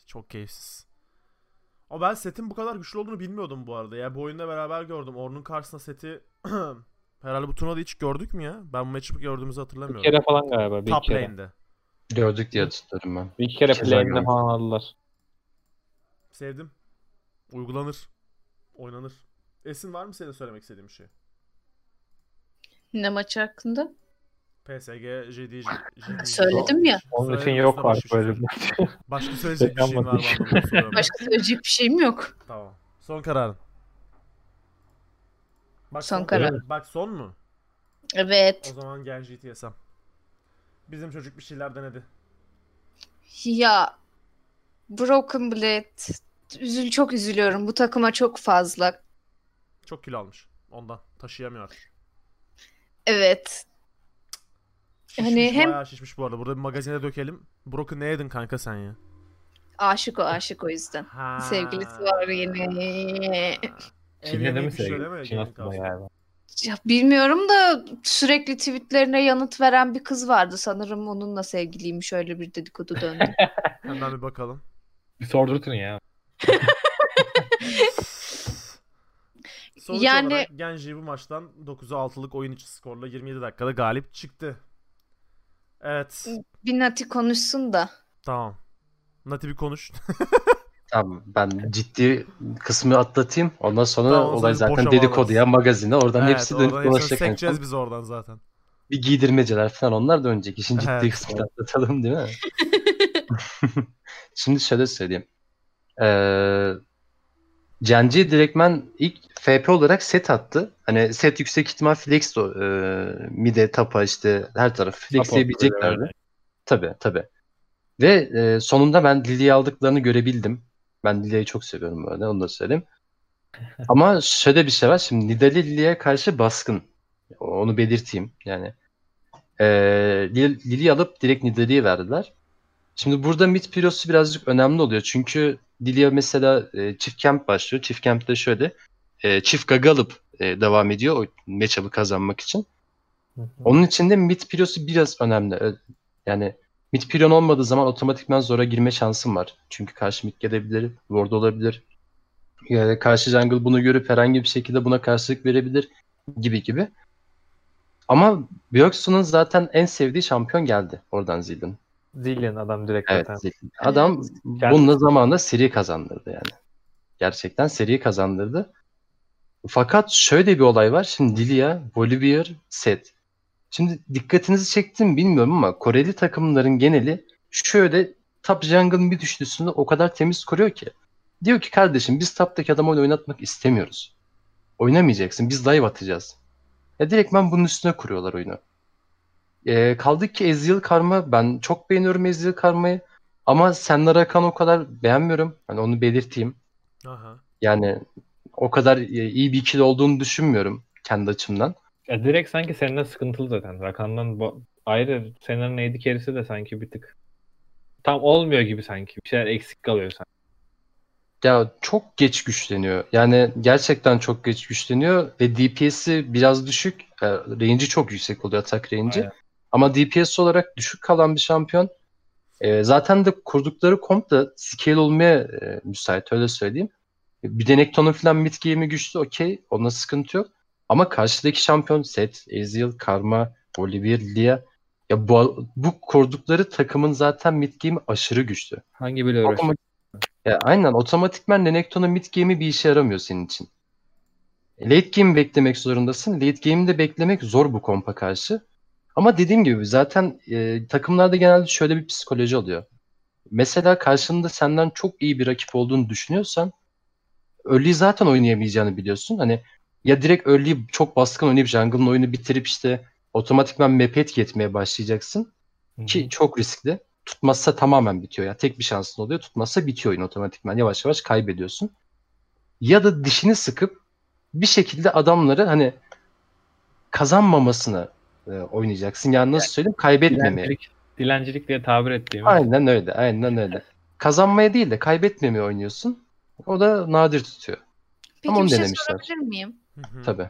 Çok keyifsiz. Ama ben setin bu kadar güçlü olduğunu bilmiyordum bu arada. Ya bu oyunda beraber gördüm. Orn'un karşısında seti herhalde bu turnuvada hiç gördük mü ya? Ben bu matchup'ı gördüğümüzü Bir hatırlamıyorum. kere falan galiba. Bir Top kere. lane'de. Gördük diye hatırlıyorum ben. Bir iki kere play'inde falan aldılar. Sevdim. Uygulanır. Oynanır. Esin var mı senin söylemek istediğin bir şey? Ne maç hakkında? PSG, JD, JD. Söyledim ya. Onun için yok artık başka böyle bir şey. Başka söyleyecek bir şeyin var mı. Başka söyleyecek bir şeyim yok. Tamam. Son kararın. Bak Son karar. Bak son mu? Evet. O zaman gel GTS'm. Bizim çocuk bir şeyler denedi. Ya Broken Blade üzül çok üzülüyorum. Bu takıma çok fazla. Çok kilo almış. Ondan. Taşıyamıyor artık. Evet. Şişmiş Hani hem- bayağı şişmiş bu arada. Burada bir magazine dökelim. Broken ne yedin kanka sen ya? Aşık o aşık o yüzden. Ha. Sevgilisi var yine. Ev Çin'de de mi sevgili? Çin aslında galiba. Ya bilmiyorum da sürekli tweetlerine yanıt veren bir kız vardı. Sanırım onunla sevgiliymiş. Öyle bir dedikodu döndü. Hemen bir bakalım. Bir sordurtun ya. Sonuç Yani- olarak Genji bu maçtan 9'a 6'lık oyun içi skorla 27 dakikada galip çıktı. Evet. bir Nati konuşsun da. Tamam. Nati bir konuş. Tamam ben ciddi kısmı atlatayım. Ondan sonra Tamam, olay zaten dedikoduya, magazine oradan evet, hepsi dönüp dolaşacak. sekeceğiz biz oradan zaten. Bir giydirmeceler falan onlar dönecek. İşin ciddi Evet. kısmını atlatalım değil mi? Şimdi şöyle söyleyeyim. Ee, Genji direktmen ilk FP olarak set attı. Hani set yüksek ihtimal flex e, mide, tapa işte her taraf flexleyebileceklerdi. böyle. Tabii tabii. Ve e, sonunda ben Lily'yi aldıklarını görebildim. Ben Lily'yi çok seviyorum böyle onu da söyleyeyim. Ama şöyle bir şey var. Şimdi Nidalee Lily'ye karşı baskın. Onu belirteyim yani. E, Lil- Lily'yi alıp direkt Nidalee'ye verdiler. Şimdi burada mid pilosu birazcık önemli oluyor. Çünkü Lilia mesela e, çift camp başlıyor. Çift camp'te şöyle e, çift gaga alıp e, devam ediyor o matchup'ı kazanmak için. Hı hı. Onun için de mid pilosu biraz önemli. Yani mid pilon olmadığı zaman otomatikman zora girme şansın var. Çünkü karşı mid gelebilir, ward olabilir. Yani karşı jungle bunu görüp herhangi bir şekilde buna karşılık verebilir gibi gibi. Ama Byakusu'nun zaten en sevdiği şampiyon geldi oradan Zill'in. Zillion adam direkt Evet, zaten. Zillin. Adam bununla zamanında seri kazandırdı yani. Gerçekten seri kazandırdı. Fakat şöyle bir olay var. Şimdi Lilia, Volibear, Set. Şimdi dikkatinizi çektim mi bilmiyorum ama Koreli takımların geneli şöyle top jungle'ın bir düştüsünü o kadar temiz koruyor ki. Diyor ki kardeşim biz top'taki adamı oyun oynatmak istemiyoruz. Oynamayacaksın. Biz dive atacağız. Ya direktmen bunun üstüne kuruyorlar oyunu. Ee, kaldı ki Ezreal Karma ben çok beğeniyorum Ezreal Karma'yı. Ama Senna Rakan o kadar beğenmiyorum. Hani onu belirteyim. Aha. Yani o kadar e, iyi bir ikili olduğunu düşünmüyorum kendi açımdan. Ya direkt sanki seninle sıkıntılı zaten. Rakan'dan bu- ayrı Sena'nın AD carry'si de sanki bir tık tam olmuyor gibi sanki. Bir şeyler eksik kalıyor sanki. Ya çok geç güçleniyor. Yani gerçekten çok geç güçleniyor ve DPS'i biraz düşük. E, range'i çok yüksek oluyor atak range'i. Aynen. Ama DPS olarak düşük kalan bir şampiyon. E, zaten de kurdukları komp da scale olmaya e, müsait öyle söyleyeyim. Bir de Nekton'un falan mid game'i güçlü okey. Onda sıkıntı yok. Ama karşıdaki şampiyon Set, Ezreal, Karma, Olivier, Lia. Ya bu, bu kurdukları takımın zaten mid game'i aşırı güçlü. Hangi bile uğraşıyor? Ya aynen otomatikman Renekton'un mid game'i bir işe yaramıyor senin için. Late game beklemek zorundasın. Late game'i de beklemek zor bu kompa karşı. Ama dediğim gibi zaten e, takımlarda genelde şöyle bir psikoloji oluyor. Mesela karşında senden çok iyi bir rakip olduğunu düşünüyorsan early'yi zaten oynayamayacağını biliyorsun. Hani ya direkt early'yi çok baskın oynayıp jungle'ın oyunu bitirip işte otomatikman map etki etmeye başlayacaksın. Ki çok riskli. Tutmazsa tamamen bitiyor. Ya tek bir şansın oluyor. Tutmazsa bitiyor oyun otomatikman. Yavaş yavaş kaybediyorsun. Ya da dişini sıkıp bir şekilde adamları hani kazanmamasını e, oynayacaksın. Yani nasıl söyleyeyim? Kaybetmemeye. Dilencilik, dilencilik diye tabir ettiğimiz. Aynen öyle. Aynen öyle. Kazanmaya değil de kaybetmemeye oynuyorsun. O da nadir tutuyor. Peki Ama onu bir şey denemişler. sorabilir miyim? Tabii.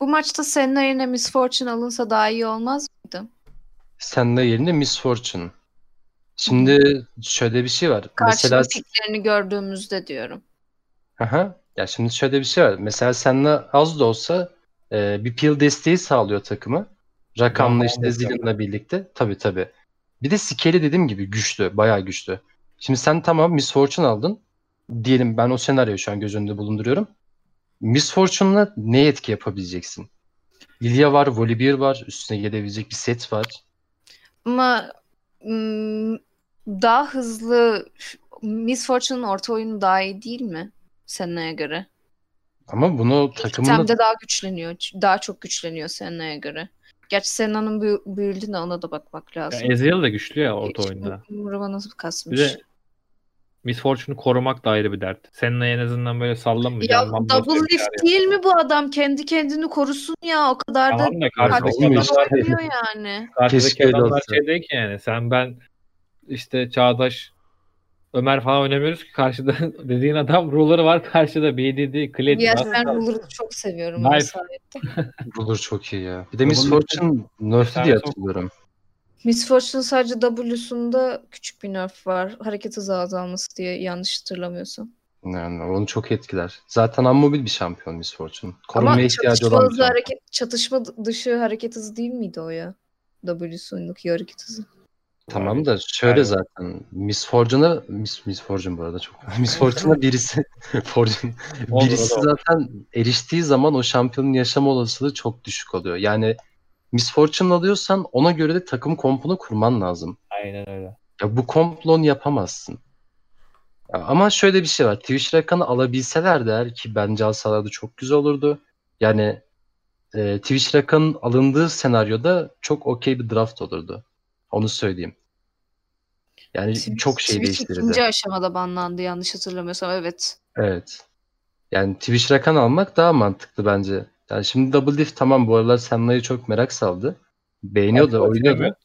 Bu maçta senin yerine Miss Fortune alınsa daha iyi olmaz mıydı? Sen de yerine Miss Fortune. Şimdi şöyle bir şey var. Karşıma Mesela piklerini gördüğümüzde diyorum. Aha. Ya şimdi şöyle bir şey var. Mesela seninle az da olsa e, bir pil desteği sağlıyor takımı. Rakamla işte. Zillion'la birlikte. Tabii tabii. Bir de Scale'i dediğim gibi güçlü. Bayağı güçlü. Şimdi sen tamam Miss Fortune aldın. Diyelim ben o senaryoyu şu an göz önünde bulunduruyorum. Miss Fortune'la ne etki yapabileceksin? Lilia var, Volibear var. Üstüne gelebilecek bir set var. Ama ım, daha hızlı Miss Fortune'ın orta oyunu daha iyi değil mi? Sena'ya göre. Ama bunu takımla Hem de daha güçleniyor. Daha çok güçleniyor Sena'ya göre. Gerçi Sena'nın büyü- büyüldüğüne ona da bakmak lazım. Ezreal da güçlü ya orta Hiç oyunda. Umuruma nasıl Bir kasmış. de Miss Fortune'u korumak da ayrı bir dert. Seninle en azından böyle sallanmayacak. Ya double lift ya. değil mi bu adam? Kendi kendini korusun ya. O kadar da Tamam da karşıdaki Olmuyor adamlar, yani. karşıdaki adamlar şey değil ki yani. Sen ben işte Çağdaş Ömer falan oynamıyoruz ki karşıda dediğin adam ruler'ı var karşıda BDD, Kled Ya ben Ruler'ı çok seviyorum. Knife. Ruler çok iyi ya. Bir de Miss Double Fortune nerf'lü diye hatırlıyorum. Miss Fortune sadece W'sunda küçük bir nerf var. Hareket hızı azalması diye yanlış hatırlamıyorsam. Yani onu çok etkiler. Zaten unmobil bir şampiyon Miss Fortune. Korunmaya Ama ihtiyacı çatışma olan bir hareket, çatışma dışı hareket hızı değil miydi o ya? W'sundaki hareket hızı. Tamam da şöyle Yani- zaten Miss Fortune'a Miss, Miss Fortune bu arada çok. Miss Fortune'a birisi Fortune Olur, birisi olur. zaten eriştiği zaman o şampiyonun yaşama olasılığı çok düşük oluyor. Yani Miss Fortune alıyorsan ona göre de takım kompunu kurman lazım. Aynen öyle. Ya bu komplon yapamazsın. Ya ama şöyle bir şey var. Twitch rakanı alabilseler eğer ki bence alsalardı çok güzel olurdu. Yani e, Twitch rakanın alındığı senaryoda çok okey bir draft olurdu. Onu söyleyeyim. Yani Twitch- çok şey Twitch değiştirirdi. ikinci aşamada banlandı yanlış hatırlamıyorsam evet. Evet. Yani Twitch rakan almak daha mantıklı bence. Yani şimdi Double Diff tamam bu aralar Senna'yı çok merak saldı. Beğeniyor da oynuyor da.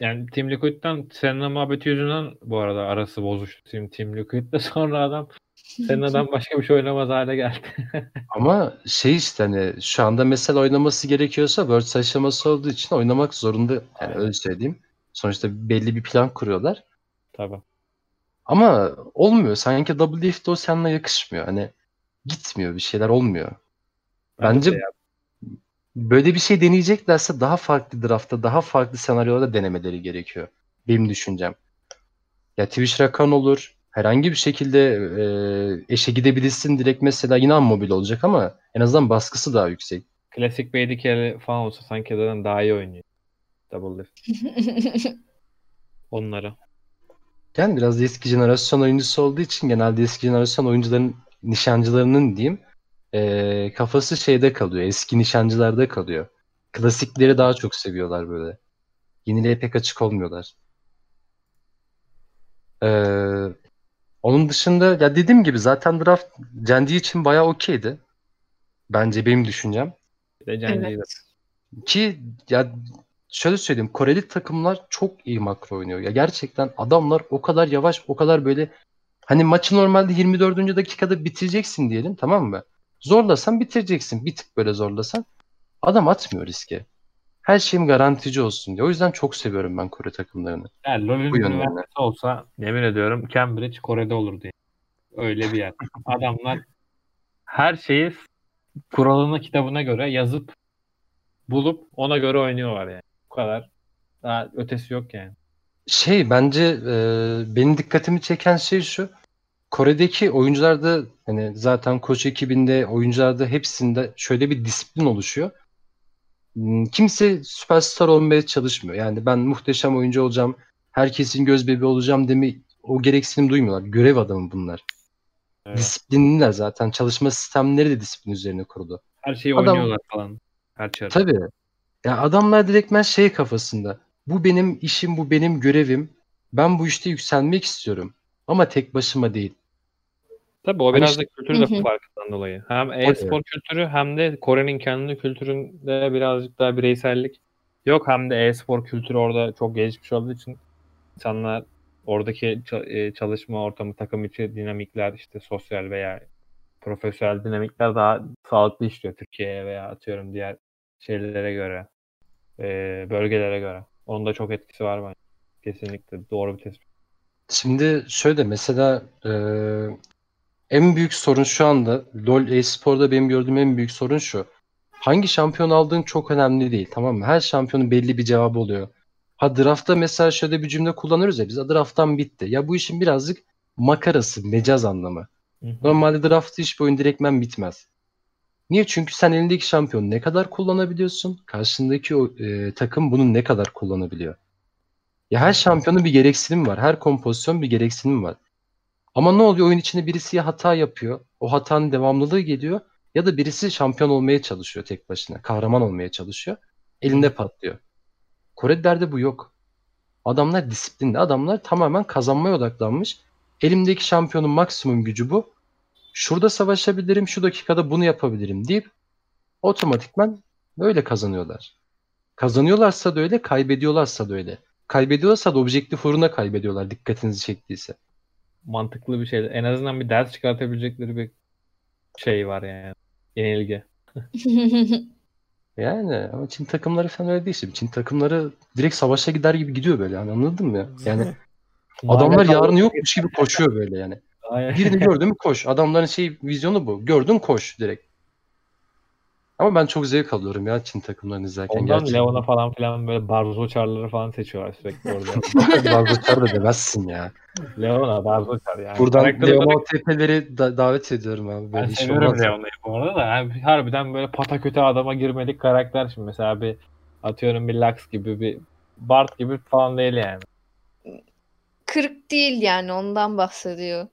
Yani Team Liquid'den Senna muhabbeti yüzünden bu arada arası bozuştu Team, Team Liquid'de sonra adam Senna'dan başka bir şey oynamaz hale geldi. Ama şey işte hani şu anda mesela oynaması gerekiyorsa Worlds aşaması olduğu için oynamak zorunda. Yani öyle söyleyeyim. Sonuçta belli bir plan kuruyorlar. Tabii. Ama olmuyor. Sanki Diff'de o seninle yakışmıyor. Hani gitmiyor bir şeyler olmuyor. Bence de ya, böyle bir şey deneyeceklerse daha farklı draftta, daha farklı senaryolarda denemeleri gerekiyor. Benim düşüncem. Ya Twitch Rakan olur. Herhangi bir şekilde e, eşe gidebilirsin direkt mesela yine mobil olacak ama en azından baskısı daha yüksek. klasik BDK'li falan olsa sanki zaten daha iyi oynuyor. Double Lift. Onları. Yani biraz da eski jenerasyon oyuncusu olduğu için genelde eski jenerasyon oyuncuların nişancılarının diyeyim e, kafası şeyde kalıyor. Eski nişancılarda kalıyor. Klasikleri daha çok seviyorlar böyle. Yeniliğe pek açık olmuyorlar. Ee, onun dışında ya dediğim gibi zaten draft Cendi için bayağı okeydi. Bence benim düşüncem. De. evet. Ki ya şöyle söyleyeyim Koreli takımlar çok iyi makro oynuyor. Ya gerçekten adamlar o kadar yavaş o kadar böyle hani maçı normalde 24. dakikada bitireceksin diyelim tamam mı? Zorlasan bitireceksin. Bir tık böyle zorlasan. Adam atmıyor riske. Her şeyim garantici olsun diye. O yüzden çok seviyorum ben Kore takımlarını. Yani LoL'ün üniversitesi olsa yemin ediyorum Cambridge Kore'de olurdu. yani. Öyle bir yer. Adamlar her şeyi kuralına kitabına göre yazıp bulup ona göre oynuyorlar yani. Bu kadar. Daha ötesi yok yani. Şey bence e, benim dikkatimi çeken şey şu. Kore'deki oyuncularda hani zaten koç ekibinde oyuncularda hepsinde şöyle bir disiplin oluşuyor. Hmm, Kimse süperstar olmaya çalışmıyor. Yani ben muhteşem oyuncu olacağım, herkesin göz bebeği olacağım demi o gereksinim duymuyorlar. Görev adamı bunlar. Evet. Disiplinliler zaten. Çalışma sistemleri de disiplin üzerine kurulu. Her şeyi Adam- oynuyorlar falan. Her çarı. Tabii. Ya adamlar direktmen şey kafasında. Bu benim işim, bu benim görevim. Ben bu işte yükselmek istiyorum. Ama tek başıma değil. Tabii o Hani biraz işte- da kültür de farkından dolayı. Hem e-spor kültürü hem de Kore'nin kendi kültüründe birazcık daha bireysellik yok. Hem de e-spor kültürü orada çok gelişmiş olduğu için insanlar oradaki e, çalışma ortamı, takım içi dinamikler, işte sosyal veya profesyonel dinamikler daha sağlıklı işliyor Türkiye'ye veya atıyorum diğer şeylere göre, e, bölgelere göre. Onun da çok etkisi var bence. Kesinlikle doğru bir tespit. Şimdi şöyle mesela eee, en büyük sorun şu anda LoL e-sporda benim gördüğüm en büyük sorun şu. Hangi şampiyon aldığın çok önemli değil tamam mı? Her şampiyonun belli bir cevabı oluyor. Ha draftta mesela şöyle bir cümle kullanıyoruz ya biz drafttan bitti. Ya bu işin birazcık makarası, mecaz anlamı. Hı hı. Normalde draftı hiçbir oyun direktmen bitmez. Niye? Çünkü sen elindeki şampiyonu ne kadar kullanabiliyorsun? Karşındaki o e, takım bunu ne kadar kullanabiliyor? Ya her şampiyonun bir gereksinimi var. Her kompozisyon bir gereksinimi var. Ama ne oluyor? Oyun içinde birisi ya hata yapıyor. O hatanın devamlılığı geliyor. Ya da birisi şampiyon olmaya çalışıyor tek başına. Kahraman olmaya çalışıyor. Elinde patlıyor. Korelilerde bu yok. Adamlar disiplinli. Adamlar tamamen kazanmaya odaklanmış. Elimdeki şampiyonun maksimum gücü bu. Şurada savaşabilirim, şu dakikada bunu yapabilirim deyip otomatikman öyle kazanıyorlar. Kazanıyorlarsa da öyle, kaybediyorlarsa da öyle. Kaybediyorlarsa da objektif uğruna kaybediyorlar dikkatinizi çektiyse. mantıklı bir şey. En azından bir ders çıkartabilecekleri bir şey var yani. Yenilgi. Yani ama Çin takımları falan öyle değil. Şimdi Çin takımları direkt savaşa gider gibi gidiyor böyle yani anladın mı? Yani adamlar olsun. yokmuş gibi koşuyor böyle yani. Aynen. Birini gördün mü koş. Adamların şey vizyonu bu. Gördün koş direkt. Ama ben çok zevk alıyorum ya Çin takımlarını izlerken Ondan gerçekten. Leon'a falan filan böyle Barzo çarları falan seçiyorlar sürekli orada. Bazı da demezsin ya. Leon'a Barzo çar yani. Buradan Karakter Leon olarak OTP'leri da- davet ediyorum abi. Böyle ben seviyorum olmaz. Leon'u bu arada da. Yani harbiden böyle pataköte adama girmedik karakter şimdi. Mesela bir atıyorum bir Lux gibi bir Bart gibi falan değil yani. Kırık değil yani ondan bahsediyor.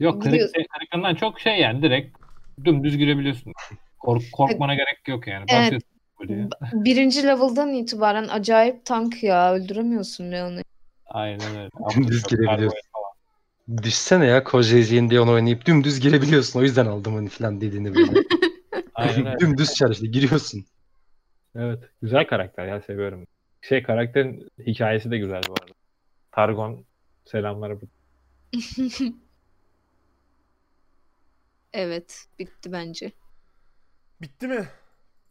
Yok kırık, Biliyorsun. kırıkından çok şey yani direkt dümdüz girebiliyorsun. Kork, korkmana gerek yok yani. Evet. Birinci level'dan itibaren acayip tank ya. Öldüremiyorsun Leon'u. Aynen öyle. Dümdüz girebiliyorsun. Düşsene ya Kojezi'nin diye onu oynayıp dümdüz girebiliyorsun. O yüzden aldım hani falan dediğini böyle. Aynen öyle. dümdüz çar işte giriyorsun. Evet. Güzel karakter ya seviyorum. Şey karakterin hikayesi de güzel bu arada. Targon selamlar. Evet. Bitti bence. Bitti mi?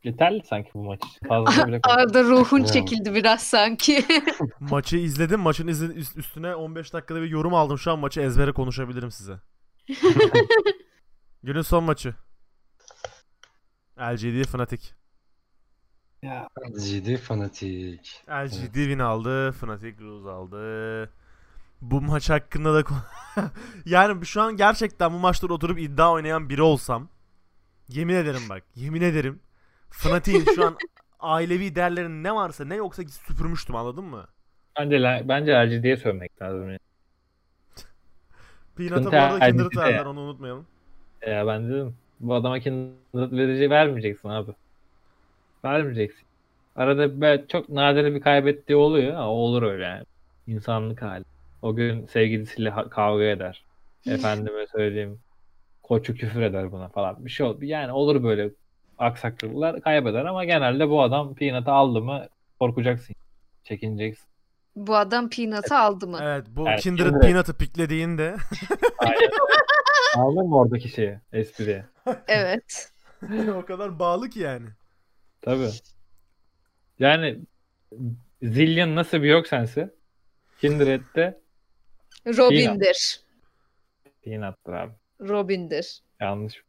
Yeterli sanki bu maç. Fazla bile. Arda ruhun çekildi biraz sanki. Maçı izledim. Maçın üst- üstüne 15 dakikada bir yorum aldım. Şu an maçı ezbere konuşabilirim size. Günün son maçı. LGD Fnatic. Ya, LGD fanatik. LGD win aldı. Fnatic lose aldı. Bu maç hakkında da yani şu an gerçekten bu maçta oturup iddia oynayan biri olsam yemin ederim bak yemin ederim Fnatic'in şu an ailevi değerlerin ne varsa ne yoksa süpürmüştüm anladın mı? bence bence LGD'ye sövmek lazım. Yani. Peanut'a bu arada Kindred verdiler onu unutmayalım. Ya ben dedim bu adama kindred verici vermeyeceksin abi. Vermeyeceksin. Arada böyle çok nadir bir kaybettiği oluyor ama olur öyle yani. İnsanlık hali. O gün sevgilisiyle kavga eder. Efendime söyleyeyim. Koçu küfür eder buna falan. Bir şey olur. Yani olur böyle aksaklıklar kaybeder ama genelde bu adam Peanut'ı aldı mı korkacaksın. Çekineceksin. Bu adam Peanut'ı aldı mı? Evet bu Evet, Kindred Kindred. Peanut'ı piklediğinde Aynen. Anladın mı oradaki şeyi? Espriyi. Evet. o kadar bağlı ki yani. Tabii. Yani Zillion nasıl bir yok sensi? Kindred'de Robin'dir. Peanut'tır abi. Robin'dir. Yanlış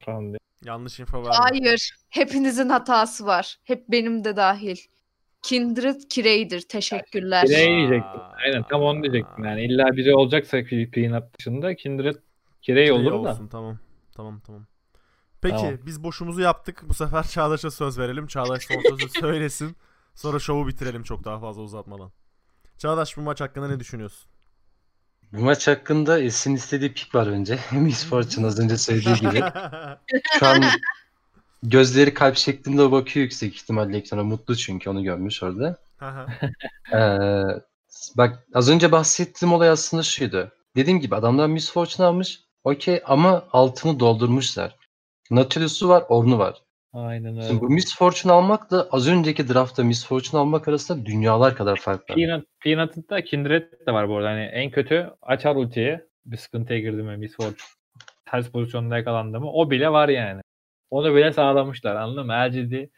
falan diye. Yanlış info verdim. Hayır. Hepinizin hatası var. Hep benim de dahil. Kindred Kirey'dir. Teşekkürler. Kirey diyecektim. Aynen tam onu diyecektim. Yani illa biri olacaksa Pe- Peanut dışında Kindred Kirey Kirey olur da. olsun, Tamam. Tamam tamam. Peki Tamam. biz boşumuzu yaptık. Bu sefer Çağdaş'a söz verelim. Çağdaş son sözü söylesin. Sonra şovu bitirelim çok daha fazla uzatmadan. Çağdaş bu maç hakkında ne düşünüyorsun? Bu maç hakkında Esin istediği pik var önce. Miss Fortune az önce söylediği gibi. Şu an gözleri kalp şeklinde bakıyor yüksek ihtimalle ekrana. Mutlu çünkü onu görmüş orada. Ee, bak az önce bahsettiğim olay aslında şuydu. Dediğim gibi adamlar Miss Fortune almış. Okey ama altını doldurmuşlar. Nautilus'u var, Orn'u var. Aynen öyle. Şimdi bu Miss Fortune almakla az önceki draftta Miss Fortune almak arasında dünyalar kadar fark var. Peanut, Peanut'ta Kindred de var bu arada. Hani en kötü açar ultiyi. Bir sıkıntıya girdi mi Miss Fortune. Ters pozisyonda yakalandı mı o bile var yani. Onu bile sağlamışlar anladın mı? LGD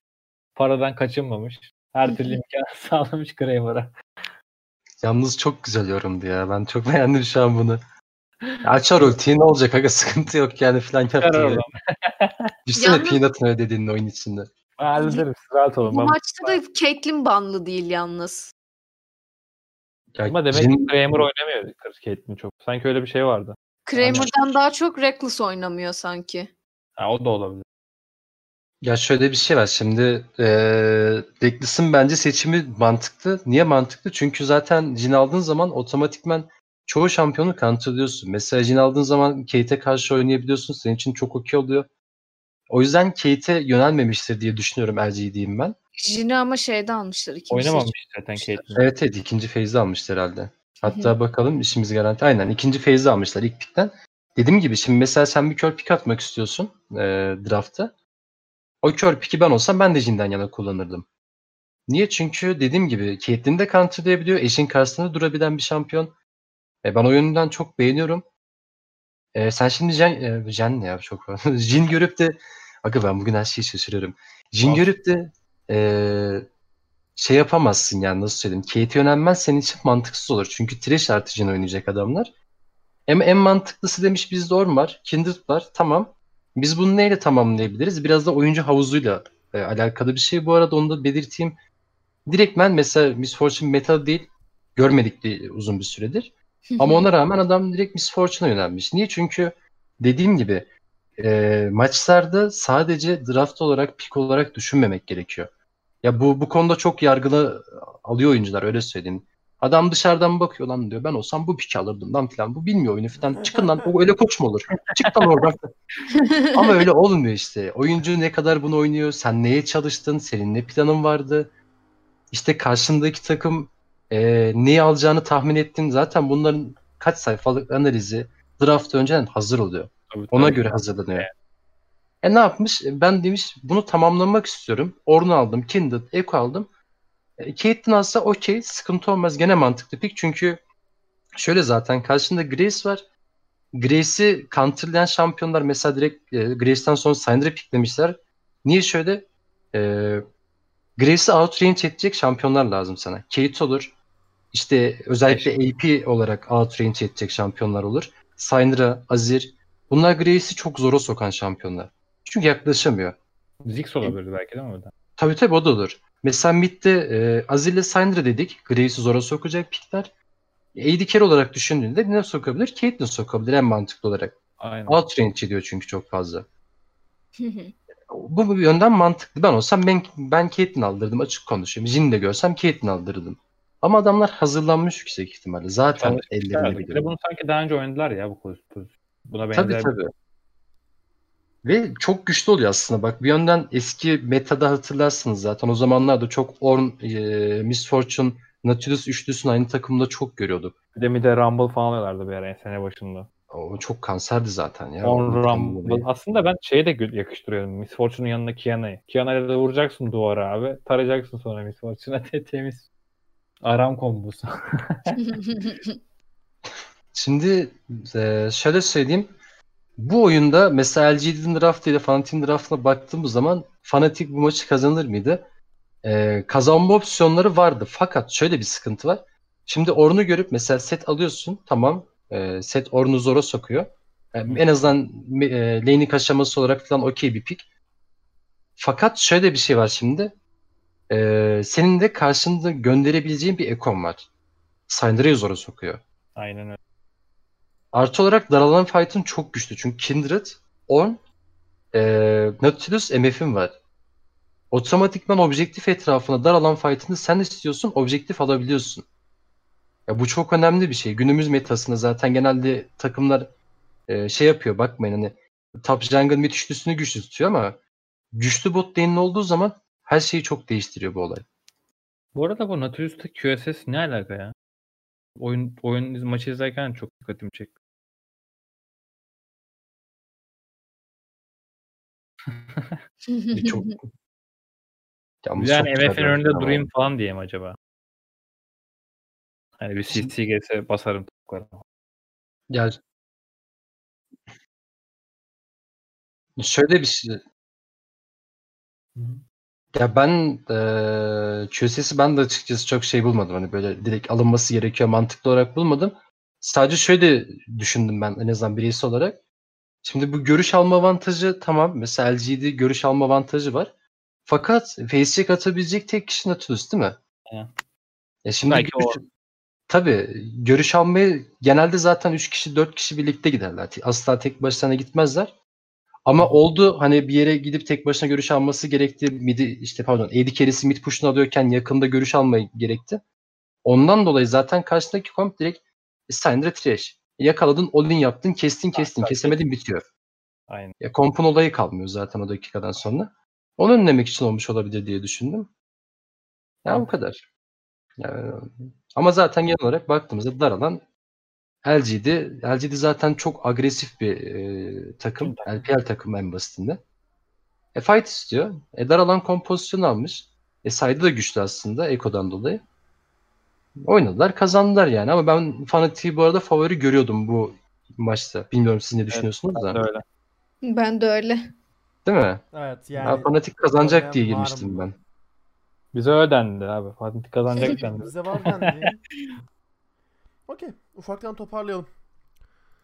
paradan kaçınmamış. Her türlü imkan sağlamış Kramer'a. Yalnız çok güzel yorumdu ya. Ben çok beğendim şu an bunu. Açar ultiyi ne olacak aga sıkıntı yok yani falan yaptı. Düşünsene Yalnız- Peanut'ın öyle dediğinin oyun içinde. Siz rahat olun. Bu Ben- maçta da Caitlyn banlı değil yalnız. Ya Ama demek Jin- ki Kramer oynamıyor Caitlyn çok. Sanki öyle bir şey vardı. Kramer'dan daha çok Reckless oynamıyor sanki. Ha, o da olabilir. Ya şöyle bir şey var şimdi eee Reckless'ın bence seçimi mantıklı. Niye mantıklı? Çünkü zaten Jin aldığın zaman otomatikman çoğu şampiyonu counterlıyorsun. Mesela Jin aldığın zaman Kate'e karşı oynayabiliyorsun. Senin için çok okey oluyor. O yüzden Kate'e yönelmemiştir diye düşünüyorum LGD'yim ben. Jin'i ama şeyde almışlar ikinci Oynamamış zaten Caitlyn. Evet evet ikinci feyzi almışlar herhalde. Hatta bakalım işimiz garanti. Aynen ikinci feyzi almışlar ilk pikten. Dediğim gibi şimdi mesela sen bir kör pik atmak istiyorsun eee draftta. O kör piki ben olsam ben de Jin'den yana kullanırdım. Niye? Çünkü dediğim gibi Caitlyn de counterlayabiliyor. Eşin karşısında durabilen bir şampiyon. E, ben o yönünden çok beğeniyorum. E, sen şimdi Jen, e, Jen ne ya çok Jin görüp de Aga ben bugün her şeyi şaşırıyorum. Jin Of. görüp de e, şey yapamazsın yani nasıl söyleyeyim. Kate'e yönelmen senin için mantıksız olur. Çünkü Thresh artı Jin oynayacak adamlar. Hem en mantıklısı demiş bizde Orm var. Kindred var. Tamam. Biz bunu neyle tamamlayabiliriz? Biraz da oyuncu havuzuyla e, alakalı bir şey. Bu arada onu da belirteyim. Direktmen mesela Miss Fortune meta değil. Görmedik de uzun bir süredir. Ama ona rağmen adam direkt Miss Fortune'a yönelmiş. Niye? Çünkü dediğim gibi e, maçlarda sadece draft olarak, pick olarak düşünmemek gerekiyor. Ya bu bu konuda çok yargılı alıyor oyuncular öyle söyleyeyim. Adam dışarıdan bakıyor lan diyor ben olsam bu piki alırdım lan filan. Bu bilmiyor oyunu filan. Çıkın lan o öyle koç mu olur? Çık lan oradan. Ama öyle olmuyor işte. Oyuncu ne kadar bunu oynuyor? Sen neye çalıştın? Senin ne planın vardı? İşte karşındaki takım e, neyi alacağını tahmin ettin. Zaten bunların kaç sayfalık analizi draft önceden hazır oluyor. Tabii, Ona tabii. göre hazırlanıyor. E ne yapmış? E, Ben demiş bunu tamamlamak istiyorum. Orn'u aldım, Kindred, Echo aldım. E, Caitlyn alsa okey, sıkıntı olmaz. Gene mantıklı pick çünkü şöyle zaten karşında Grace var. Grace'i counterlayan şampiyonlar mesela direkt e, Grace'den sonra Syndra'yı picklemişler. Niye şöyle? E, Grace'i outrange edecek şampiyonlar lazım sana. Kate olur. İşte özellikle AP olarak outrange edecek şampiyonlar olur. Syndra, Azir. Bunlar Grace'i çok zora sokan şampiyonlar. Çünkü yaklaşamıyor. Ziggs olabilir belki değil mi orada? Tabii tabii o da olur. Mesela midde e, Azir ile Syndra dedik. Grace'i zora sokacak pikler. AD carry olarak düşündüğünde ne sokabilir? Caitlyn sokabilir en mantıklı olarak. Aynen. Outrange ediyor çünkü çok fazla. Bu bir yönden mantıklı. Ben olsam ben, ben Caitlyn aldırdım açık konuşayım. Jin de görsem Caitlyn aldırdım. Ama adamlar hazırlanmış yüksek ihtimalle. Zaten Bir de biliyor. bunu sanki daha önce oynadılar ya bu pozisyon. Buna Tabii benzer tabii. Ve çok güçlü oluyor aslında. Bak bir yönden eski metada hatırlarsınız zaten. O zamanlarda çok Orn, e, Miss Fortune, Nautilus üçlüsünü aynı takımda çok görüyorduk. bir de bir de Rumble falan alıyorlardı bir ara sene başında. O çok kanserdi zaten ya. On O Rumble. Aslında ben şeye de yakıştırıyorum. Miss Fortune'un yanına Kiana'yı. Kiana'yla da vuracaksın duvara abi. Tarayacaksın sonra Miss Fortune'a te- temiz. Aram kombosu. Şimdi e, şöyle söyleyeyim. Bu oyunda mesela LGD'nin draft ile Fnatic'in draftına baktığımız zaman Fnatic bu maçı kazanır mıydı? E, kazanma opsiyonları vardı. Fakat şöyle bir sıkıntı var. Şimdi Ornn'u görüp mesela set alıyorsun. Tamam. E, set Ornn'u zora sokuyor. E, en azından e, laning aşaması olarak falan okey bir pick. Fakat şöyle bir şey var şimdi. E, senin de karşında gönderebileceğin bir ekon var. Syndra'yı zora sokuyor. Aynen öyle. Artı olarak daralan fight'ın çok güçlü. Çünkü Kindred, Ornn, Ee, Nautilus MF'in var. Otomatikman objektif etrafına dar alan fight'ını sen istiyorsun, objektif alabiliyorsun. Ya bu çok önemli bir şey. Günümüz metasında zaten genelde takımlar e, şey yapıyor bakmayın hani top jungle mid üçlüsünü güçlü tutuyor ama güçlü bot lane'in olduğu zaman her şeyi çok değiştiriyor bu olay. Bu arada bu Nautilus'ta QSS ne alaka ya? Oyun oyun maçı izlerken çok dikkatimi çekti. Bir çok Yalnız yani bir önünde ama. durayım falan diye mi acaba? Hani bir CC gelse basarım topuklarına. Ya şöyle bir şey. Ya ben eee QSS'i ben de açıkçası çok şey bulmadım. Hani böyle direkt alınması gerekiyor mantıklı olarak bulmadım. Sadece şöyle düşündüm ben en azından bireysel olarak. Şimdi bu görüş alma avantajı tamam. Mesela LG'de görüş alma avantajı var. Fakat face check atabilecek tek kişi Nautilus değil mi? Evet. Ya şimdi Belki görüş, tabii görüş almayı genelde zaten 3 kişi 4 kişi birlikte giderler. Asla tek başına gitmezler. Ama oldu hani bir yere gidip tek başına görüş alması gerekti. Midi işte pardon AD carry'si mid push'unu alıyorken yakında görüş almayı gerekti. Ondan dolayı zaten karşısındaki komp direkt Syndra trash. Yakaladın, all-in yaptın, kestin, kestin, tabii. kesemedin bitiyor. Aynen. Ya kompun olayı kalmıyor zaten o dakikadan sonra. Onu önlemek için olmuş olabilir diye düşündüm. Ya bu kadar. Yani, ama zaten genel olarak baktığımızda dar alan LG'de. LGD zaten çok agresif bir e, takım. Takım. LPL takımı en basitinde. E, fight istiyor. E, dar alan kompozisyon almış. E, saydı da güçlü aslında Eko'dan dolayı. Oynadılar, kazandılar yani. Ama ben Fnatic'i bu arada favori görüyordum bu maçta. Bilmiyorum siz ne düşünüyorsunuz Ben da. de öyle. Ben de öyle. Değil mi? Evet ben yani. Fnatic kazanacak diye girmiştim ben. Bize öyle dendi abi. Fatih kazanacak dendi. Bize var dendi. Okey. Ufaktan toparlayalım.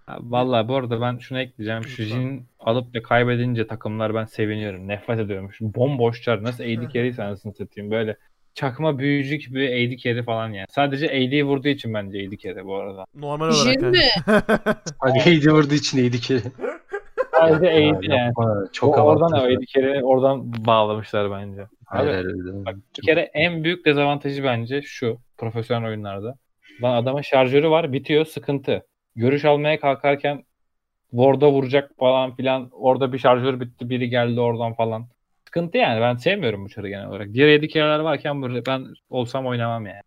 Abi Vallahi bu arada ben şunu ekleyeceğim. Şu. Jin alıp da kaybedince takımlar ben seviniyorum. Nefret ediyorum. Şu bomboş çar nasıl AD carry sensin satayım. Böyle çakma büyücü gibi AD carry falan yani. Sadece AD'yi vurduğu için bence AD carry bu arada. Normal olarak. Jin yani. mi? Hadi Heidi vurduğu için Heidi ki. Sadece AD yani. yapma, Çok O- oradan. AD carry oradan bağlamışlar bence. Hayır, Abi, hayır, öyle. Bak bir kere en büyük dezavantajı bence şu profesyonel oyunlarda. Lan adamın şarjörü var bitiyor sıkıntı. Görüş almaya kalkarken Ward'a vuracak falan filan. Orada bir şarjör bitti biri geldi oradan falan. Sıkıntı yani ben sevmiyorum bu çarı genel olarak. Diğer yedi kereler varken burada ben olsam oynamam yani.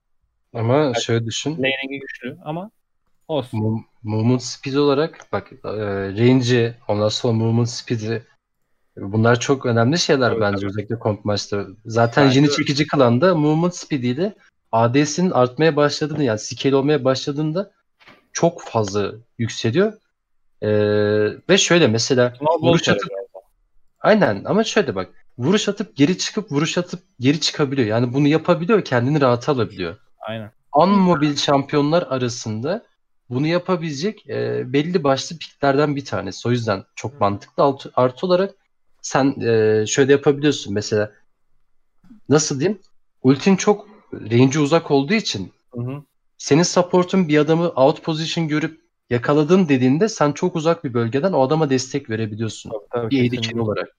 Ama şöyle düşün. Laning'i güçlü ama olsun. Mo- Movement speed olarak bak e, range'i ondan sonra movement speed'i bunlar çok önemli şeyler Tabii, bence tabii. özellikle comp maçta. Zaten öyle. çekici kılan da movement speed'iyle ADS'nin artmaya başladığında yani scale olmaya başladığında çok fazla yükseliyor. Ee, ve şöyle mesela Snowball vuruş atıp aynen ama şöyle bak vuruş atıp geri çıkıp vuruş atıp geri çıkabiliyor. Yani bunu yapabiliyor kendini rahat alabiliyor. Aynen. Unmobil şampiyonlar arasında bunu yapabilecek e, belli başlı piklerden bir tanesi. O yüzden çok Hı. mantıklı. Artı, artı olarak sen e, şöyle yapabiliyorsun. Mesela nasıl diyeyim? Ultin çok range'i uzak olduğu için Hı hı. senin support'un bir adamı out position görüp yakaladın dediğinde sen çok uzak bir bölgeden o adama destek verebiliyorsun. Tabii, tabii, Bir olarak.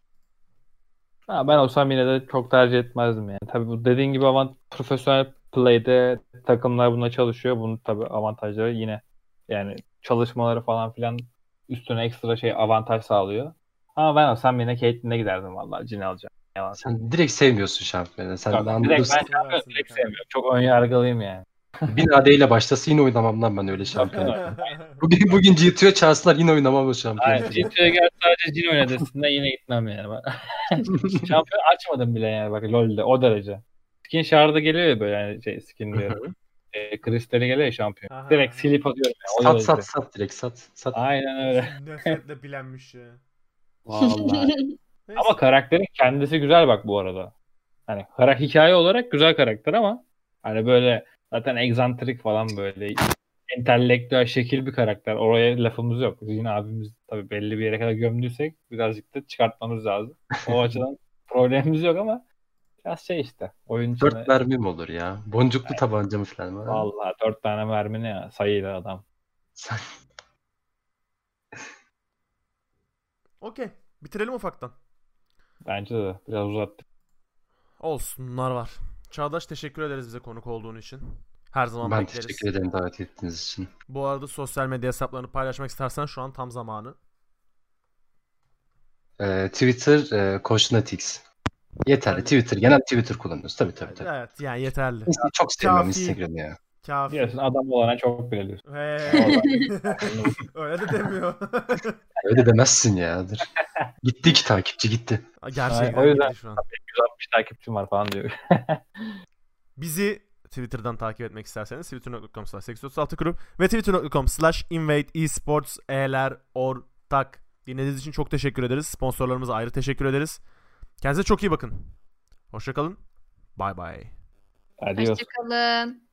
Ha, ben olsam yine de çok tercih etmezdim yani. Tabii bu dediğin gibi avant profesyonel play'de takımlar buna çalışıyor. Bunun tabii avantajları yine yani çalışmaları falan filan üstüne ekstra şey avantaj sağlıyor. Ama ben olsam yine Caitlyn'e giderdim vallahi Jin alacağım. Yalan. Sen direkt sevmiyorsun şampiyonu. Sen Yok, ben direkt ben şampiyon direkt sevmiyorum. Çok ön yargılıyım yani. Bin AD ile başlasa yine oynamam lan ben öyle şampiyon. Bugün bugün GTO çağırsınlar yine oynamam o şampiyon. Aynen. Jin'e gel sadece Jin oyna desinler yine gitmem yani. Ben- Şampiyon açmadım bile yani bak LoL'de o derece. Skin shard'a geliyor ya böyle yani şey skin diyorum. e, kristali geliyor ya şampiyon. Aha, Direkt silip atıyorum yani. O Sat derece. sat sat direkt sat. sat. Aynen öyle. Nefretle bilenmiş ya. Vallahi. Neyse. ama karakterin kendisi güzel bak bu arada. Hani kara hikaye olarak güzel karakter ama hani böyle zaten egzantrik falan böyle entelektüel şekil bir karakter. Oraya lafımız yok. Yine abimiz tabii belli bir yere kadar gömdüysek birazcık da çıkartmamız lazım. O açıdan problemimiz yok ama biraz şey işte. Oyun içinde Dört mermi mi olur ya? Boncuklu tabanca mı falan var? vallahi dört tane mermi ne ya sayıyla adam. Okey. Bitirelim ufaktan. Bence de biraz uzattık. Olsun bunlar var. Çağdaş teşekkür ederiz bize konuk olduğun için. Her zaman Ben bekleriz. teşekkür ederim davet ettiğiniz için. Bu arada sosyal medya hesaplarını paylaşmak istersen şu an tam zamanı. Ee, Twitter, e, Koşnatix. Yeterli. Twitter. Genel Twitter kullanıyoruz. Tabii tabii tabii. Evet yani yeterli. Insta- Çok Kafi. Instagram'ı ya. Kafi. Biliyorsun adam olana çok. Hey. Öyle de demiyor. Öyle demezsin ya. Dur. gitti ki takipçi gitti. Gerçekten o yüzden- gitti şu an. 160 takipçim var falan diyor. Bizi Twitter'dan takip etmek isterseniz twitter.com slash 836 grup ve twitter.com slash invade esports eğer ortak. Dinlediğiniz için çok teşekkür ederiz. Sponsorlarımıza ayrı teşekkür ederiz. Kendinize çok iyi bakın. Hoşçakalın. Bye bye. Adios. Hoşçakalın.